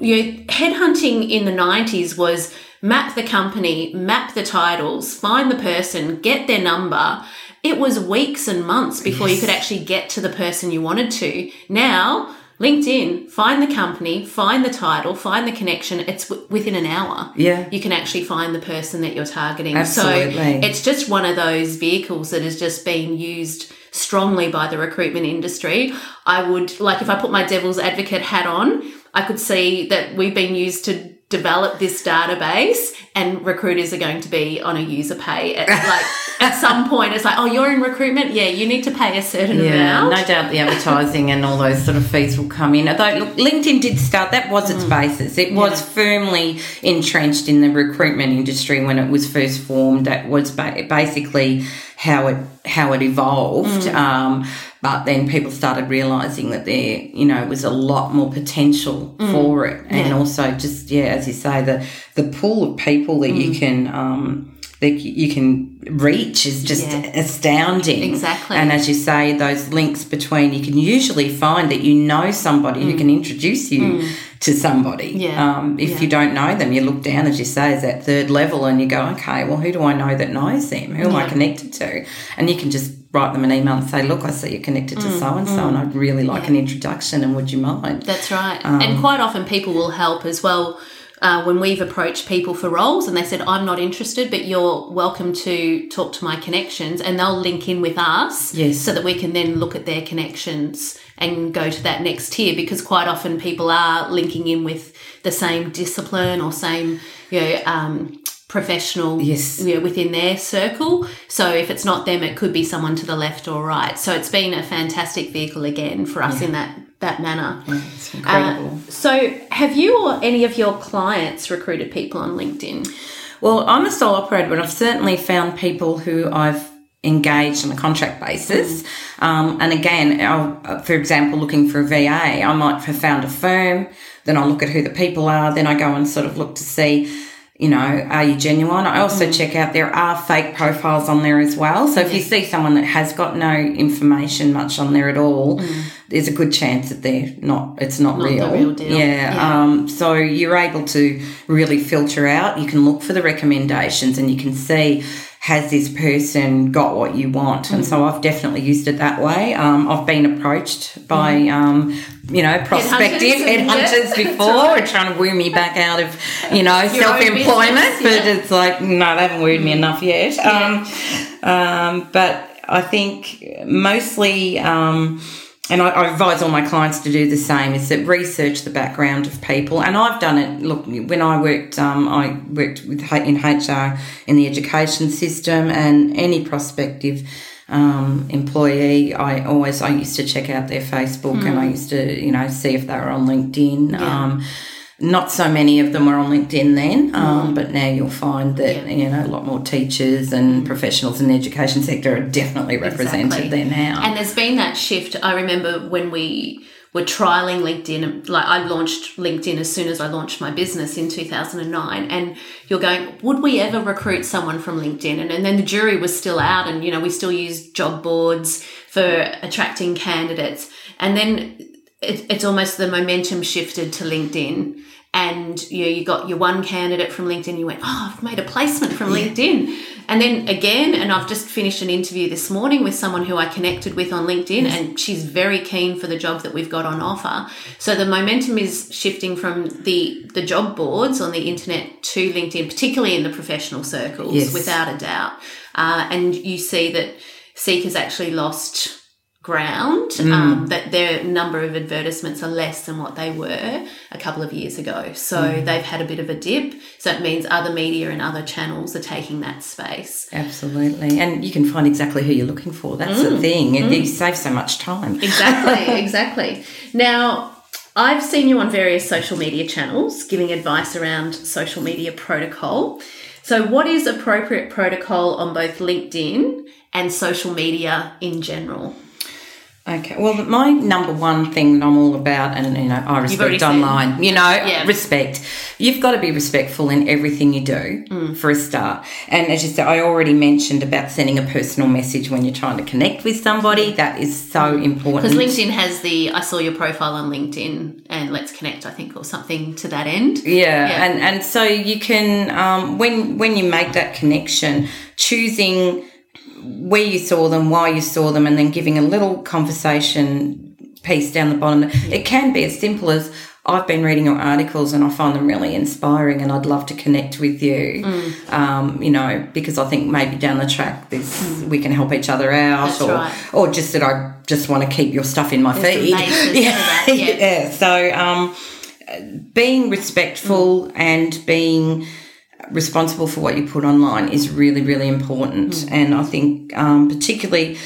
You know, headhunting in the 90s was map the company, map the titles, find the person, get their number. It was weeks and months before yes. you could actually get to the person you wanted to. Now, LinkedIn, find the company, find the title, find the connection. It's w- within an hour. Yeah. You can actually find the person that you're targeting. Absolutely. So it's just one of those vehicles that is just being used strongly by the recruitment industry. I would, like, if I put my devil's advocate hat on, I could see that we've been used to develop this database and recruiters are going to be on a user pay at [laughs] like at some point. It's like oh you're in recruitment? Yeah you need to pay a certain yeah, amount. no doubt the advertising and all those sort of fees will come in. Although look linkedin did start. That was its mm. basis. It was yeah. firmly entrenched in the recruitment industry when it was first formed. That was basically how it how it evolved. Mm. um, but then people started realizing that there, you know, was a lot more potential mm. for it. And yeah. also just, yeah, as you say, the, the pool of people that mm. you can, um, that you can reach is just yeah. astounding. Exactly. And as you say, those links between, you can usually find that you know somebody mm. who can introduce you mm. to somebody. Yeah. Um, if yeah. you don't know them, you look down, as you say, as that third level and you go, okay, well, who do I know that knows them? Who am I connected to? And you can just write them an email and say, look, I see you're connected to so and so, and I'd really like yeah. an introduction, and would you mind? That's right. Um, and quite often people will help as well. Uh, when we've approached people for roles and they said, I'm not interested, but you're welcome to talk to my connections, and they'll link in with us yes. so that we can then look at their connections and go to that next tier because quite often people are linking in with the same discipline or same, you know, um, professional yes. you know, within their circle. So if it's not them, it could be someone to the left or right. So it's been a fantastic vehicle again for us yeah. in that that manner. Yeah, it's incredible. Uh, so have you or any of your clients recruited people on LinkedIn? Well, I'm a sole operator, but I've certainly found people who I've engaged on a contract basis. Mm. Um, and again, I'll, uh, for example, looking for a VA, I might have found a firm, then I'll look at who the people are, then I go and sort of look to see you know, are you genuine? I also Mm. check out there are fake profiles on there as well. So if you see someone that has got no information much on there at all, there's a good chance that they're not. It's not, Mm. Not real. real. Yeah. Yeah. Um, so you're able to really filter out. You can look for the recommendations, and you can see has this person got what you want. And Mm. so I've definitely used it that way. Um, I've been approached by. Um, you know, prospective Mm. Headhunters, yeah. [laughs] before, and trying to woo me back out of, you know, self employment. But yeah. it's like, no, they haven't wooed me enough yet. Um, um, but I think mostly, um, and I, I advise all my clients to do the same, is that research the background of people. And I've done it. Look, when I worked, um, I worked with in HR in the education system, and any prospective um, employee, I always I used to check out their Facebook, and I used to you know see if they were on LinkedIn. Um, not so many of them were on LinkedIn then, um, but now you'll find that you know a lot more teachers and professionals in the education sector are definitely represented Exactly. there now. And there's been that shift. I remember when we were trialing LinkedIn, like I launched LinkedIn as soon as I launched my business in 2009. And you're going, would we ever recruit someone from LinkedIn? And, and then the jury was still out, and you know, we still use job boards for attracting candidates. And then it, it's almost the momentum shifted to LinkedIn. And you know, you got your one candidate from LinkedIn, you went, Oh, I've made a placement from LinkedIn. And then again, and I've just finished an interview this morning with someone who I connected with on LinkedIn, and she's very keen for the job that we've got on offer. So the momentum is shifting from the the job boards on the internet to LinkedIn, particularly in the professional circles, Yes. without a doubt. Uh, and you see that Seek has actually lost ground, um, mm. that their number of advertisements are less than what they were a couple of years ago. So mm. they've had a bit of a dip. So it means other media and other channels are taking that space. Absolutely, and you can find exactly who you're looking for. That's the mm. thing; it, you save so much time. Exactly, [laughs] exactly. Now, I've seen you on various social media channels giving advice around social media protocol. So, what is appropriate protocol on both LinkedIn and social media in general? Okay. Well, my number one thing that I'm all about, and you know, I respect said. online. You know, Yeah. respect. You've got to be respectful in everything you do Mm. for a start. And as you said, I already mentioned about sending a personal message when you're trying to connect with somebody. That is so important. Because LinkedIn has the I saw your profile on LinkedIn and let's connect, I think, or something to that end. Yeah, Yeah. and and so you can um, when when you make that connection, choosing where you saw them, why you saw them, and then giving a little conversation piece down the bottom. It can be as simple as I've been reading your articles and I find them really inspiring, and I'd love to connect with you. Mm. Um, you know, because I think maybe down the track, this we can help each other out, That's or right. or just that I just want to keep your stuff in my There's feed. [laughs] that, yeah. [laughs] yeah. So. Um, being respectful Mm. and being responsible for what you put online is really, really important. Mm. And I think, um, particularly,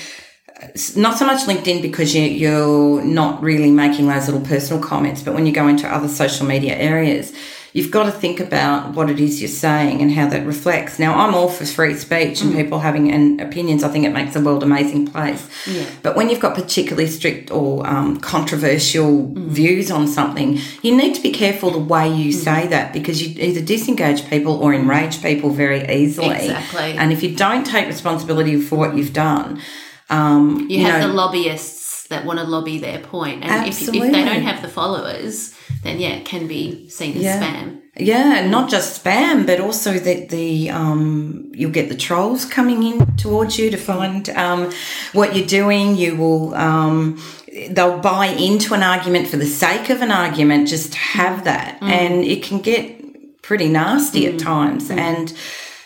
not so much LinkedIn because you, you're not really making those little personal comments, but when you go into other social media areas, you've got to think about what it is you're saying and how that reflects. Now, I'm all for free speech and people having an opinions. I think it makes the world an amazing place. But when you've got particularly strict or um, controversial views on something, you need to be careful the way you say that because you either disengage people or enrage people very easily. Exactly. And if you don't take responsibility for what you've done, um, You, you, have know, the lobbyists that want to lobby their point. And if, if they don't have the followers, then yeah, it can be seen as Yeah. spam. Yeah, and not just spam, but also that the um, you'll get the trolls coming in towards you to find um, what you're doing. You will um, they'll buy into an argument for the sake of an argument, just have that, and it can get pretty nasty at times. And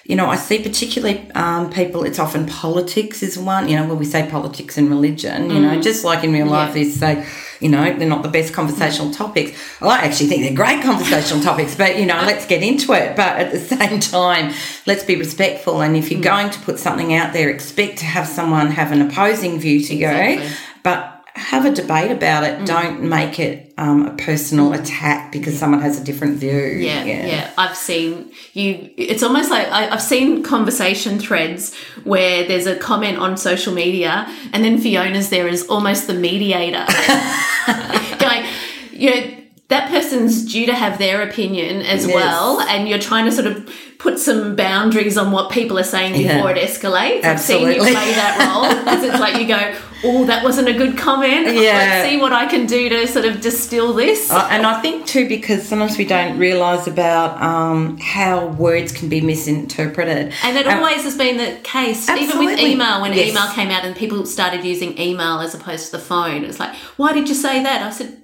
you know, I see particularly um, people. It's often politics is one. You know, when we say politics and religion, you know, just like in real life, they say, you know, they're not the best conversational topics. Well, I actually think they're great conversational topics, but you know, let's get into it. But at the [laughs] same time, let's be respectful. And if you're going to put something out there, expect to have someone have an opposing view to Exactly. go, but have a debate about it. Don't make it um, a personal attack because someone has a different view. Yeah, yeah, yeah. I've seen you. It's almost like I, I've seen conversation threads where there's a comment on social media, and then Fiona's there as almost the mediator, [laughs] going, you know, that person's due to have their opinion as Yes. well, and you're trying to sort of put some boundaries on what people are saying before Yeah. it escalates. I've seen you Absolutely. play that role because it's like you go, "Oh, that wasn't a good comment. Yeah. Let's see what I can do to sort of distill this." Uh, and I think too, because sometimes we don't realise about um, how words can be misinterpreted. And it Um, always has been the case, even with email, when Yes. email came out and people started using email as opposed to the phone. It's like, why did you say that? I said,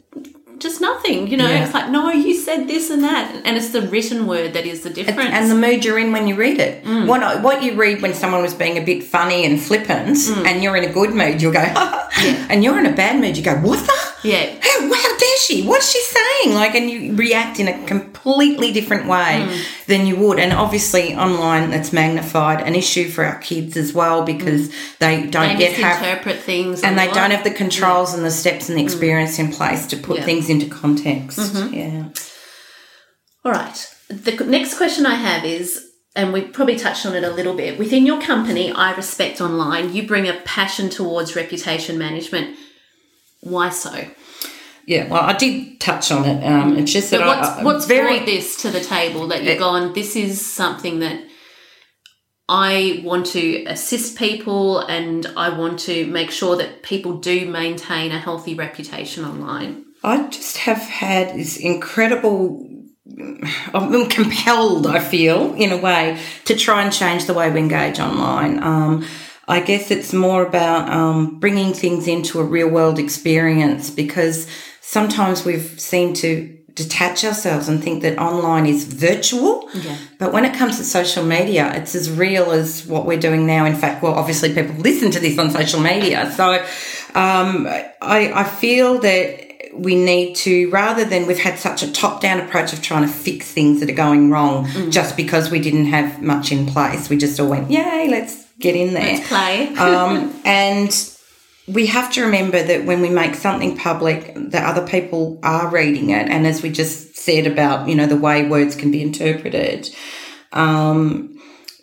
just nothing, you know. Yeah. It's like, no, you said this and that, and it's the written word that is the difference. and the mood you're in when you read it. Mm. What what you read when someone was being a bit funny and flippant, Mm. and you're in a good mood, you'll go, [laughs] and you're in a bad mood, you go, what the? Yeah. How, how dare she? What's she saying? Like, and you react in a completely different way Mm. than you would. And obviously, online, that's magnified an issue for our kids as well because they don't Mm. they yet have misinterpret things, and they online. don't have the controls and the steps and the experience in place to put Yeah. things into context. Yeah. All right. The next question I have is, and we probably touched on it a little bit. Within your company, I Respect Online, you bring a passion towards reputation management. Why so? Yeah, well, I did touch on it. Um, it's just that what's, I, I, what's very brought this to the table that you've gone, this is something that I want to assist people and I want to make sure that people do maintain a healthy reputation online. I just have had this incredible. I've been compelled, I feel, in a way, to try and change the way we engage online. Um, I guess it's more about um, bringing things into a real world experience because sometimes we've seemed to detach ourselves and think that online is virtual. Yeah. But when it comes to social media, it's as real as what we're doing now. In fact, well, obviously people [laughs] listen to this on social media. So um, I, I feel that we need to, rather than we've had such a top down approach of trying to fix things that are going wrong just because we didn't have much in place, we just all went, yay, let's get in there. Let's play. [laughs] um, and we have to remember that when we make something public, that other people are reading it. And as we just said about, you know, the way words can be interpreted, um,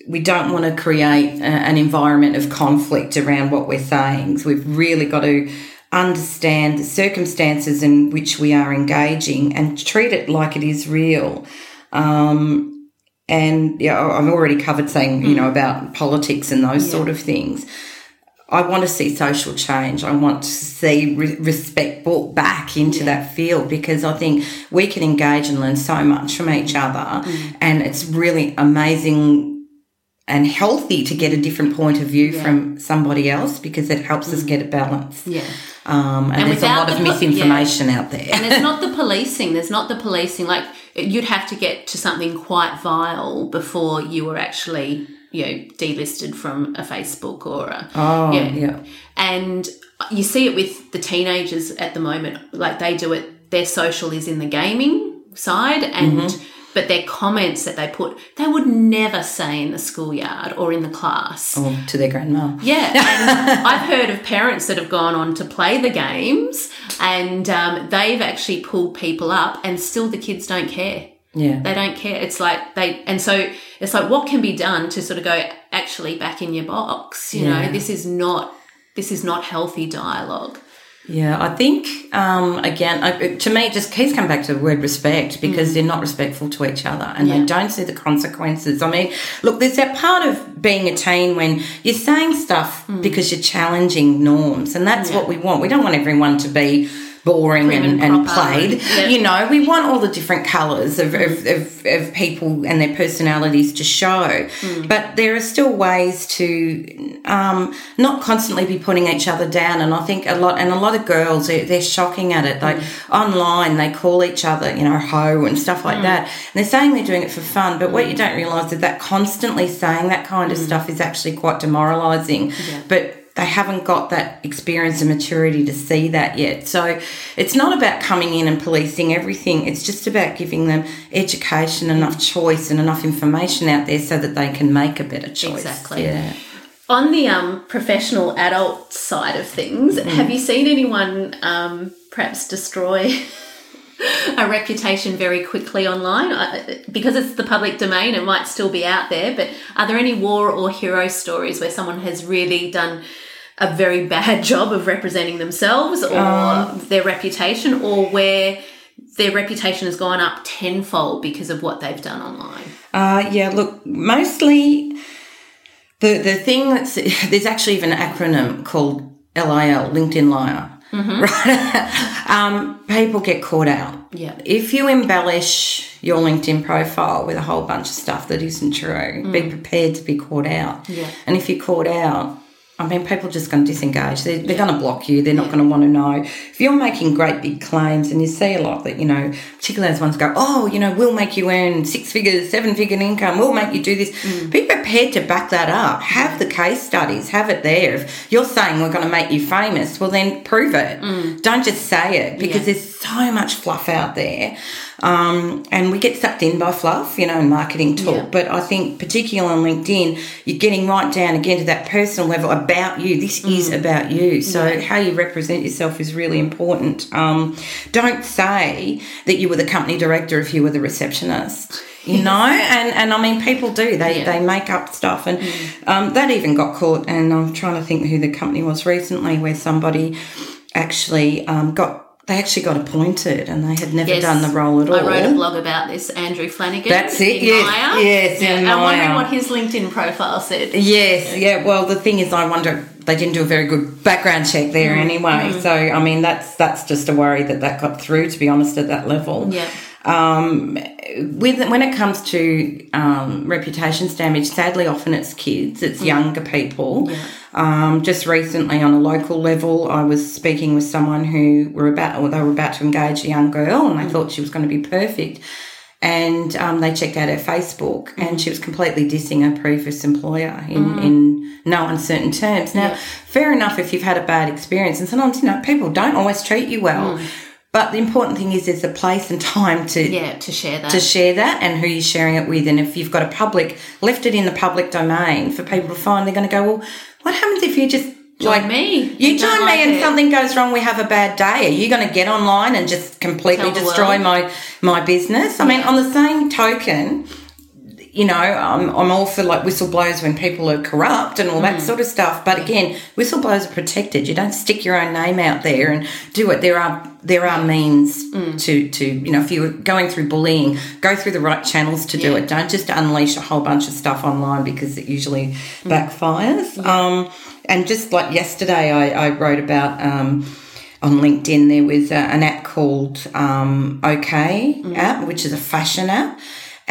we don't want to create a, an environment of conflict around what we're saying. So we've really got to understand the circumstances in which we are engaging and treat it like it is real. Um, and yeah, I've already covered saying, you know, mm. about politics and those sort of things. I want to see social change. I want to see re- respect brought back into that field because I think we can engage and learn so much from each other. Mm. And it's really amazing and healthy to get a different point of view from somebody else because it helps us mm. get a balance. yeah. Um, and, And there's a lot of the po- misinformation out there. and it's not [laughs] the policing. There's not the policing. Like you'd have to get to something quite vile before you were actually, you know, delisted from a Facebook or a. oh, yeah. And you see it with the teenagers at the moment. Like they do it. Their social is in the gaming side, and Mm-hmm. But their comments that they put, they would never say in the schoolyard or in the class. Or to their grandma. Yeah, [laughs] and I've heard of parents that have gone on to play the games, and um, they've actually pulled people up, and still the kids don't care. Yeah. They don't care. It's like they, and so it's like what can be done to sort of go actually back in your box. You Yeah. know, this is not this is not healthy dialogue. Yeah, I think um, again, I, to me, it just keeps coming back to the word respect because they're not respectful to each other and Yeah. they don't see the consequences. I mean, look, there's that part of being a teen when you're saying stuff because you're challenging norms, and that's what we want. We don't want everyone to be boring and, and played. Yeah. You know, we want all the different colours of, of, of, of people and their personalities to show. Hmm. But there are still ways to um, not constantly be putting each other down. And I think a lot, and a lot of girls, they're, they're shocking at it. Like hmm. online, they call each other, you know, hoe and stuff like hmm. that. And they're saying they're doing it for fun. But what you don't realise is that constantly saying that kind of stuff is actually quite demoralising. But they haven't got that experience and maturity to see that yet. So it's not about coming in and policing everything. It's just about giving them education, enough choice, and enough information out there so that they can make a better choice. Exactly. Yeah. On the um, professional adult side of things, have you seen anyone um, perhaps destroy a reputation very quickly online? Because it's the public domain, it might still be out there, but are there any war or hero stories where someone has really done a very bad [laughs] job of representing themselves or their reputation, or where their reputation has gone up tenfold because of what they've done online? Uh, yeah, look, mostly the the thing that's [laughs] there's actually even an acronym called LIL, LinkedIn liar. Mm-hmm. Right? [laughs] um, people get caught out. Yeah. If you embellish your LinkedIn profile with a whole bunch of stuff that isn't true, be prepared to be caught out. Mm. Yeah. And if you're caught out, I mean, people are just going to disengage. They're, they're going to block you. They're not going to want to know. If you're making great big claims, and you see a lot that, you know, particularly as ones go, oh, you know, we'll make you earn six figures, seven figure income, we'll make you do this. Mm. Be prepared to back that up. Have the case studies, have it there. If you're saying we're going to make you famous, well, then prove it. Don't just say it because Mm. Yeah. there's so much fluff out there. Um, and we get sucked in by fluff, you know, and marketing talk. Yeah. But I think, particularly on LinkedIn, you're getting right down again to that personal level about you. This is Mm. about you. So, how you represent yourself is really important. Um, don't say that you were the company director if you were the receptionist. You know, and, and I mean, people do. They Yeah. they make up stuff, and um, that even got caught. And I'm trying to think who the company was recently, where somebody actually um, got they actually got appointed, and they had never Yes. done the role at all. I wrote a blog about this, Andrew Flanagan. That's it, yes, Maya. yes, Yeah, I'm wondering what his LinkedIn profile said. Yes, yeah. Well, the thing is, I wonder they didn't do a very good background check there Mm, anyway. So, I mean, that's that's just a worry that that got through. To be honest, at that level. Yeah. Um, with when it comes to um, reputations damage, sadly, often it's kids, Mm. it's younger people. Um, just recently, on a local level, I was speaking with someone who were about, or they were about to engage a young girl, and they Mm. thought she was going to be perfect. And um, they checked out her Facebook, and she was completely dissing her previous employer in, in no uncertain terms. Now, fair enough if you've had a bad experience, and sometimes you know people don't always treat you well. But the important thing is there's a place and time to Yeah, to share that. to share that and who you're sharing it with. And if you've got a public, left it in the public domain for people to find, they're going to go, well, what happens if you just Join me. You join me like and it. something goes wrong, we have a bad day. Are you going to get online and just completely Tell destroy my, my business? I mean, on the same token, you know, I'm, I'm all for like whistleblowers when people are corrupt and all that Mm. sort of stuff. But again, whistleblowers are protected. You don't stick your own name out there and do it. There are there are means Mm. to to you know if you're going through bullying, go through the right channels to do it. Don't just unleash a whole bunch of stuff online because it usually Mm. backfires. Um, and just like yesterday, I, I wrote about. Um, on LinkedIn, there was a, an app called um, OK app, which is a fashion app.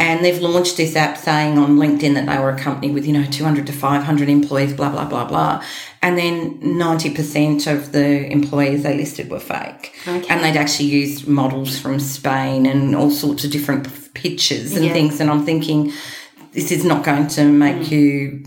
And they've launched this app saying on LinkedIn that they were a company with, you know, 200 to 500 employees, blah, blah, blah, blah. And then 90% of the employees they listed were fake. Okay. And they'd actually used models from Spain and all sorts of different pictures and Yeah. things. And I'm thinking, this is not going to make mm. you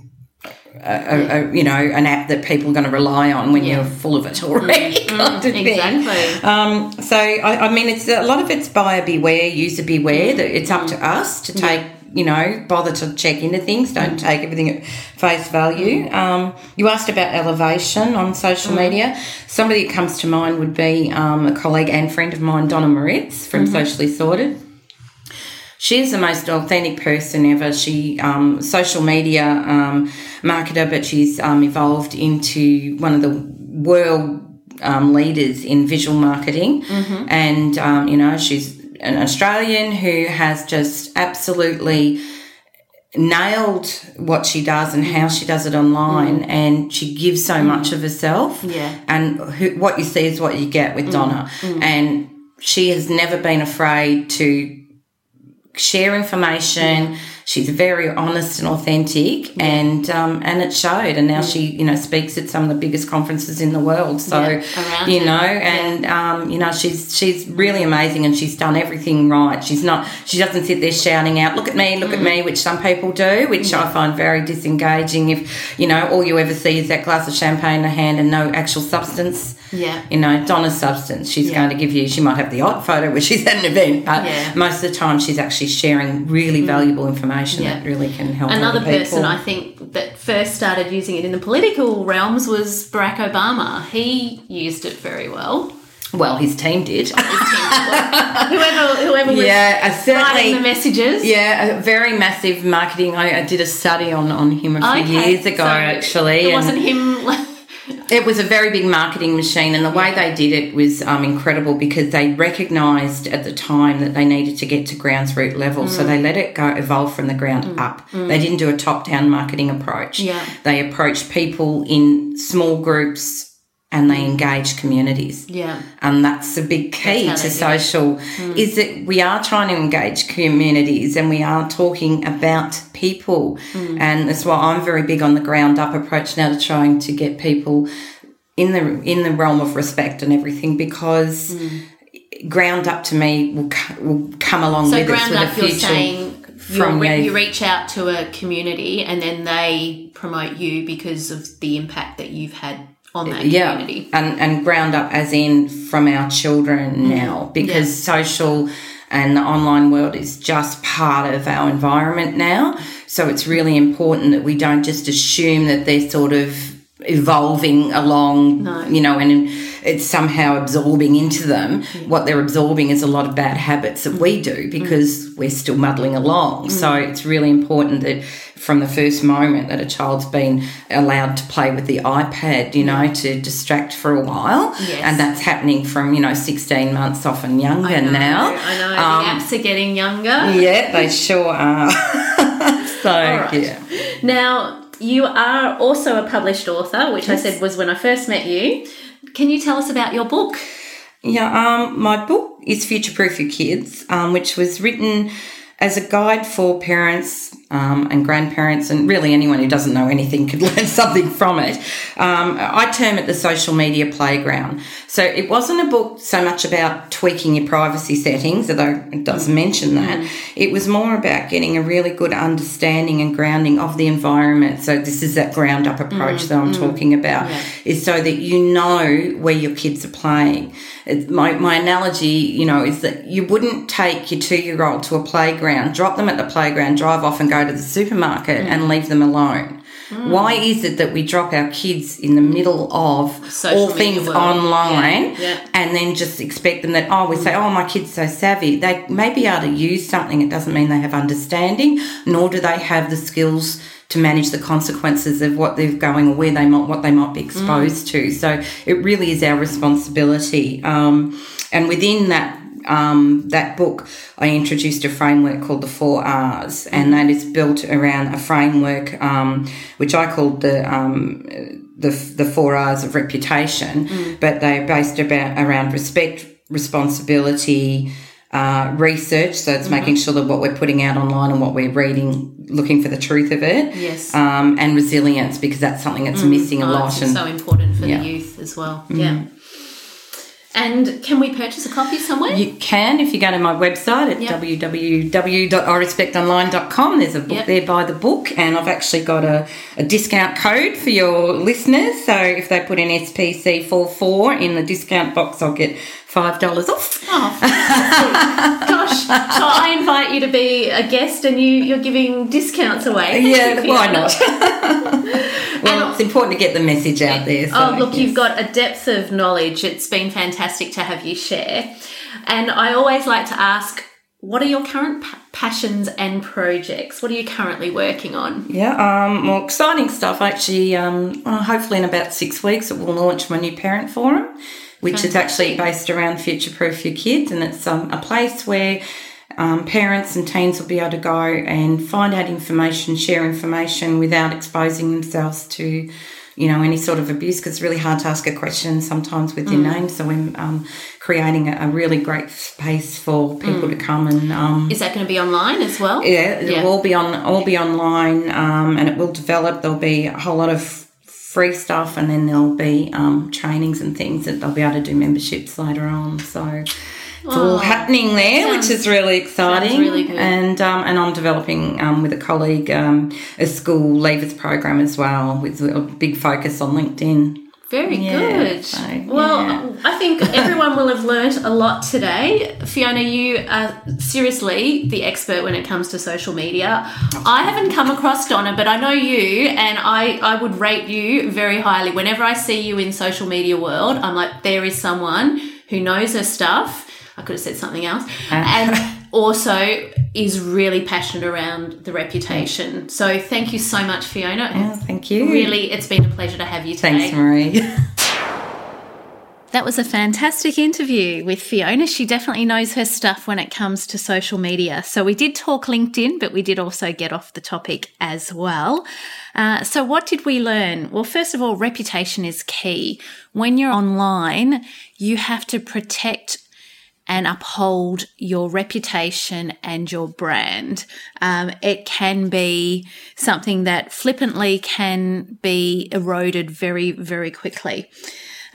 a, a, you know, an app that people are going to rely on when Yeah. you're full of it mm-hmm. already. [laughs] kind of mm-hmm. thing. Exactly. Um, so I, I mean, it's a lot of it's buyer beware, user beware. That it's up to mm-hmm. us to take, you know, bother to check into things. Don't take everything at face value. Um, you asked about elevation on social media. Somebody that comes to mind would be um, a colleague and friend of mine, Donna Moritz from Socially Sorted. She's the most authentic person ever. She um, social media um, marketer, but she's um, evolved into one of the world um, leaders in visual marketing. And um, you know, she's an Australian who has just absolutely nailed what she does and how she does it online. And she gives so much of herself. Yeah. and who, what you see is what you get with Donna. And she has never been afraid to share information. She's very honest and authentic, and um, and it showed. And now she, you know, speaks at some of the biggest conferences in the world. So Yeah, you it. know, and um, you know, she's she's really amazing, and she's done everything right. She's not, she doesn't sit there shouting out, "Look at me, look at Mm. me," which some people do, which I find very disengaging. If you know, all you ever see is that glass of champagne in the hand and no actual substance. Yeah. You know, Donna's substance. She's Yeah. going to give you. She might have the odd photo where she's at an event, but Yeah. Mm. most of the time she's actually sharing really valuable information Yeah. that really can help Another person I think that first started using it in the political realms was Barack Obama. He used it very well. well, his team did. [laughs] whoever whoever was Yeah, certainly- the messages. yeah, a very massive marketing. I, I did a study on on him a few Okay, years ago, so actually. It and- wasn't him It was a very big marketing machine, and the way they did it was um, incredible because they recognised at the time that they needed to get to grounds root level, so mm. they let it go evolve from the ground mm. up. Mm. They didn't do a top down marketing approach. Yeah. They approached people in small groups and they engage communities. Yeah. And that's a big key to they do it. social hmm. is that we are trying to engage communities and we are talking about people. Hmm. And that's why I'm very big on the ground up approach now to trying to get people in the in the realm of respect and everything because hmm. ground up to me will, will come along So with ground up, you're saying from you. you reach out to a community and then they promote you because of the impact that you've had on that yeah community. and and ground up as in from our children mm-hmm. now because social and the online world is just part of our environment now. So it's really important that we don't just assume that they're sort of evolving along No. you know and it's somehow absorbing into them what they're absorbing is a lot of bad habits that we do because we're still muddling along so it's really important that from the first moment that a child's been allowed to play with the iPad, you know, to distract for a while. Yes. And that's happening from, you know, 16 months off and younger I know, now. I know. Um, the apps are getting younger. yeah, they sure are. [laughs] so, right. yeah. Now, you are also a published author, which I said was when I first met you. Can you tell us about your book? Yeah, um, my book is Future Proof Your Kids, um, which was written as a guide for parents um, and grandparents, and really anyone who doesn't know anything could [laughs] learn something from it. Um, I term it the social media playground. So it wasn't a book so much about tweaking your privacy settings, although it does mention that. It was more about getting a really good understanding and grounding of the environment. So this is that ground up approach that I'm talking about, is so that you know where your kids are playing. My, my analogy, you know, is that you wouldn't take your two year old to a playground, drop them at the playground, drive off and go to the supermarket mm. and leave them alone. Mm. Why is it that we drop our kids in the middle of Social all things world. online Yeah, yeah. and then just expect them that, oh, we say, oh, my kid's so savvy. They may be able to use something. It doesn't mean they have understanding, nor do they have the skills to manage the consequences of what they're going or where they might, what they might be exposed to. So it really is our responsibility. Um, and within that, um, that book, I introduced a framework called the Four R's, and that is built around a framework um, which I called the um, the the Four R's of reputation, but they're based about around respect, responsibility. Uh, research, so it's making sure that what we're putting out online and what we're reading, looking for the truth of it. Yes. Um, and resilience, because that's something that's missing a Oh, lot. And so important for Yeah. the youth as well. Yeah. And can we purchase a copy somewhere? You can if you go to my website at Yep. www.irespectonline.com. There's a book Yep. there by the book, and I've actually got a, a discount code for your listeners. So if they put in SPC44 in the discount box, I'll get $5 off. Oh, gosh! So I invite you to be a guest, and you you're giving discounts away. Yeah, why [laughs] not? [laughs] well, it's important to get the message out there. So, oh, look, you've got a depth of knowledge. It's been fantastic to have you share. And I always like to ask, what are your current pa- passions and projects? What are you currently working on? Yeah, um, more exciting stuff. Actually, um, well, hopefully in about six weeks, it will launch my new parent forum, which is actually based around future proof your kids, and it's um, a place where um, parents and teens will be able to go and find out information, share information without exposing themselves to. You know, any sort of abuse, because it's really hard to ask a question sometimes with your name. So, we're um, creating a, a really great space for people to come and um, Is that going to be online as well? yeah, it Yeah. will be on all be online, um, and it will develop. There'll be a whole lot of free stuff, and then there'll be um, trainings and things that they'll be able to do memberships later on. So it's all happening there, which is really exciting. really good. And um, and I'm developing um, with a colleague um, a school leavers program as well, with a big focus on LinkedIn. Very Yeah, good. so, well, yeah. I think [laughs] everyone will have learnt a lot today. Fiona, you are seriously the expert when it comes to social media. I haven't come across Donna, but I know you, and I, I would rate you very highly. Whenever I see you in social media world, I'm like, there is someone who knows her stuff. I could have said something else. Uh, and [laughs] also is really passionate around the reputation. So thank you so much, Fiona. Oh, thank you. Really, it's been a pleasure to have you today. Thanks, Marie. [laughs] That was a fantastic interview with Fiona. She definitely knows her stuff when it comes to social media. So we did talk LinkedIn, but we did also get off the topic as well. Uh, so what did we learn? Well, first of all, reputation is key. When you're online, you have to protect and uphold your reputation and your brand. Um, it can be something that flippantly can be eroded very, very quickly.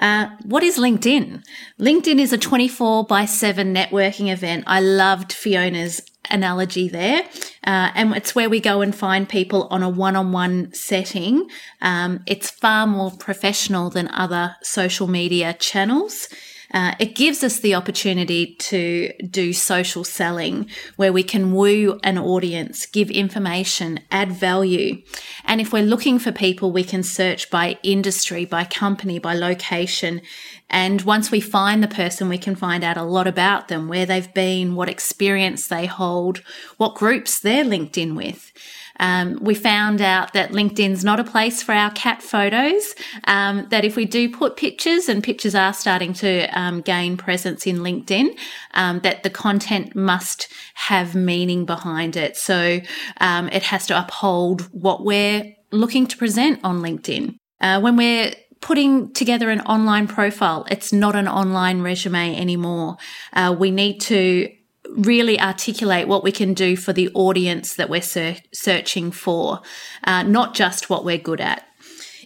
Uh, what is LinkedIn? LinkedIn is a 24 by 7 networking event. I loved Fiona's analogy there. Uh, and it's where we go and find people on a one on one setting. Um, it's far more professional than other social media channels. Uh, it gives us the opportunity to do social selling where we can woo an audience, give information, add value. And if we're looking for people, we can search by industry, by company, by location. And once we find the person, we can find out a lot about them, where they've been, what experience they hold, what groups they're linked in with. Um, we found out that LinkedIn's not a place for our cat photos. Um, that if we do put pictures, and pictures are starting to um, gain presence in LinkedIn, um, that the content must have meaning behind it. So um, it has to uphold what we're looking to present on LinkedIn. Uh, when we're putting together an online profile, it's not an online resume anymore. Uh, we need to really articulate what we can do for the audience that we're ser- searching for, uh, not just what we're good at.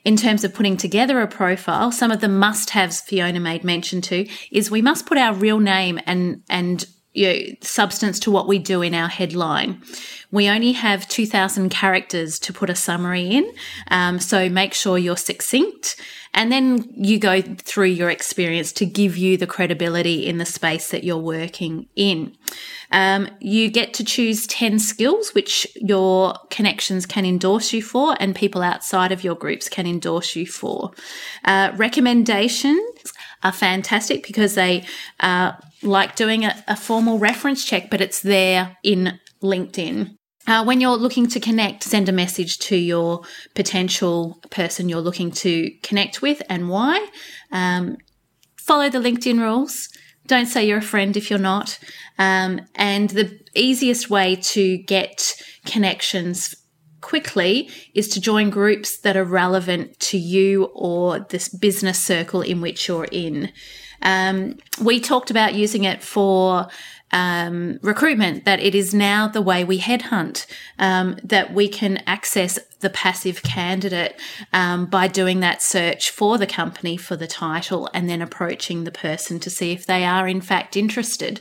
In terms of putting together a profile, some of the must haves Fiona made mention to is we must put our real name and, and you know, substance to what we do in our headline. We only have 2,000 characters to put a summary in, um, so make sure you're succinct. And then you go through your experience to give you the credibility in the space that you're working in. Um, you get to choose 10 skills which your connections can endorse you for and people outside of your groups can endorse you for. Uh, recommendations are fantastic because they are like doing a, a formal reference check, but it's there in LinkedIn. Uh, when you're looking to connect, send a message to your potential person you're looking to connect with and why. Um, follow the LinkedIn rules. Don't say you're a friend if you're not. Um, and the easiest way to get connections quickly is to join groups that are relevant to you or this business circle in which you're in. Um, we talked about using it for um, recruitment, that it is now the way we headhunt, um, that we can access the passive candidate um, by doing that search for the company for the title and then approaching the person to see if they are in fact interested.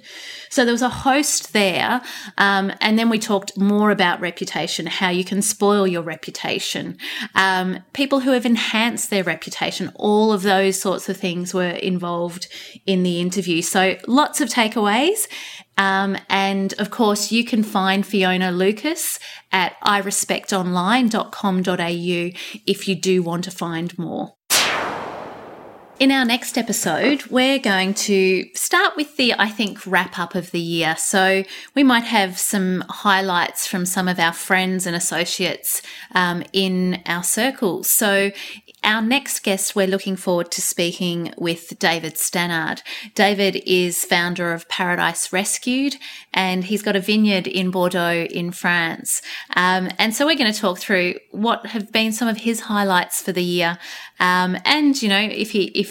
So there was a host there. Um, and then we talked more about reputation, how you can spoil your reputation, um, people who have enhanced their reputation, all of those sorts of things were involved in the interview. So lots of takeaways. Um, and of course, you can find Fiona Lucas at irespectonline.com.au if you do want to find more. In our next episode, we're going to start with the, I think, wrap up of the year. So we might have some highlights from some of our friends and associates um, in our circles. So our next guest, we're looking forward to speaking with David Stannard. David is founder of Paradise Rescued, and he's got a vineyard in Bordeaux in France. Um, and so we're going to talk through what have been some of his highlights for the year, um, and you know if he if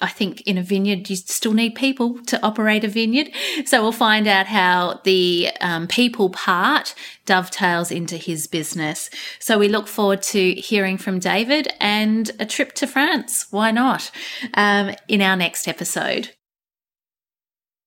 I think in a vineyard, you still need people to operate a vineyard. So we'll find out how the um, people part dovetails into his business. So we look forward to hearing from David and a trip to France. Why not? Um, in our next episode.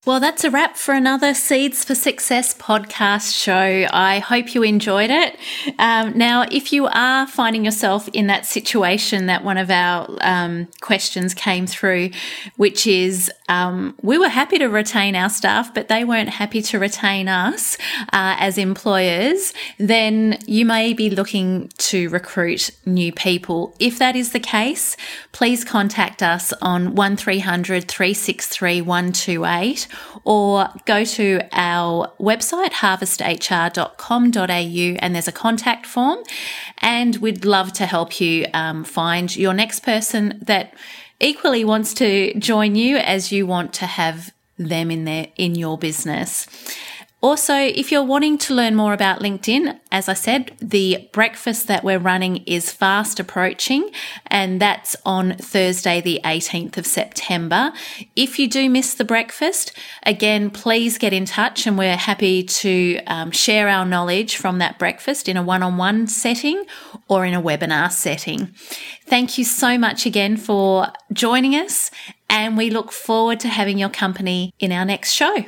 Well, that's a wrap for another Seeds for Success podcast show. I hope you enjoyed it. Um, now, if you are finding yourself in that situation that one of our um, questions came through, which is um, we were happy to retain our staff, but they weren't happy to retain us uh, as employers, then you may be looking to recruit new people. If that is the case, please contact us on 1300 363 128 or go to our website, harvesthr.com.au, and there's a contact form. And we'd love to help you um, find your next person that equally wants to join you as you want to have them in their in your business. Also, if you're wanting to learn more about LinkedIn, as I said, the breakfast that we're running is fast approaching, and that's on Thursday, the 18th of September. If you do miss the breakfast, again, please get in touch, and we're happy to um, share our knowledge from that breakfast in a one on one setting or in a webinar setting. Thank you so much again for joining us, and we look forward to having your company in our next show.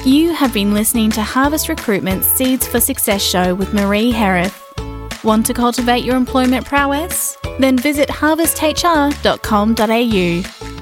You have been listening to Harvest Recruitment Seeds for Success show with Marie Harris. Want to cultivate your employment prowess? Then visit harvesthr.com.au.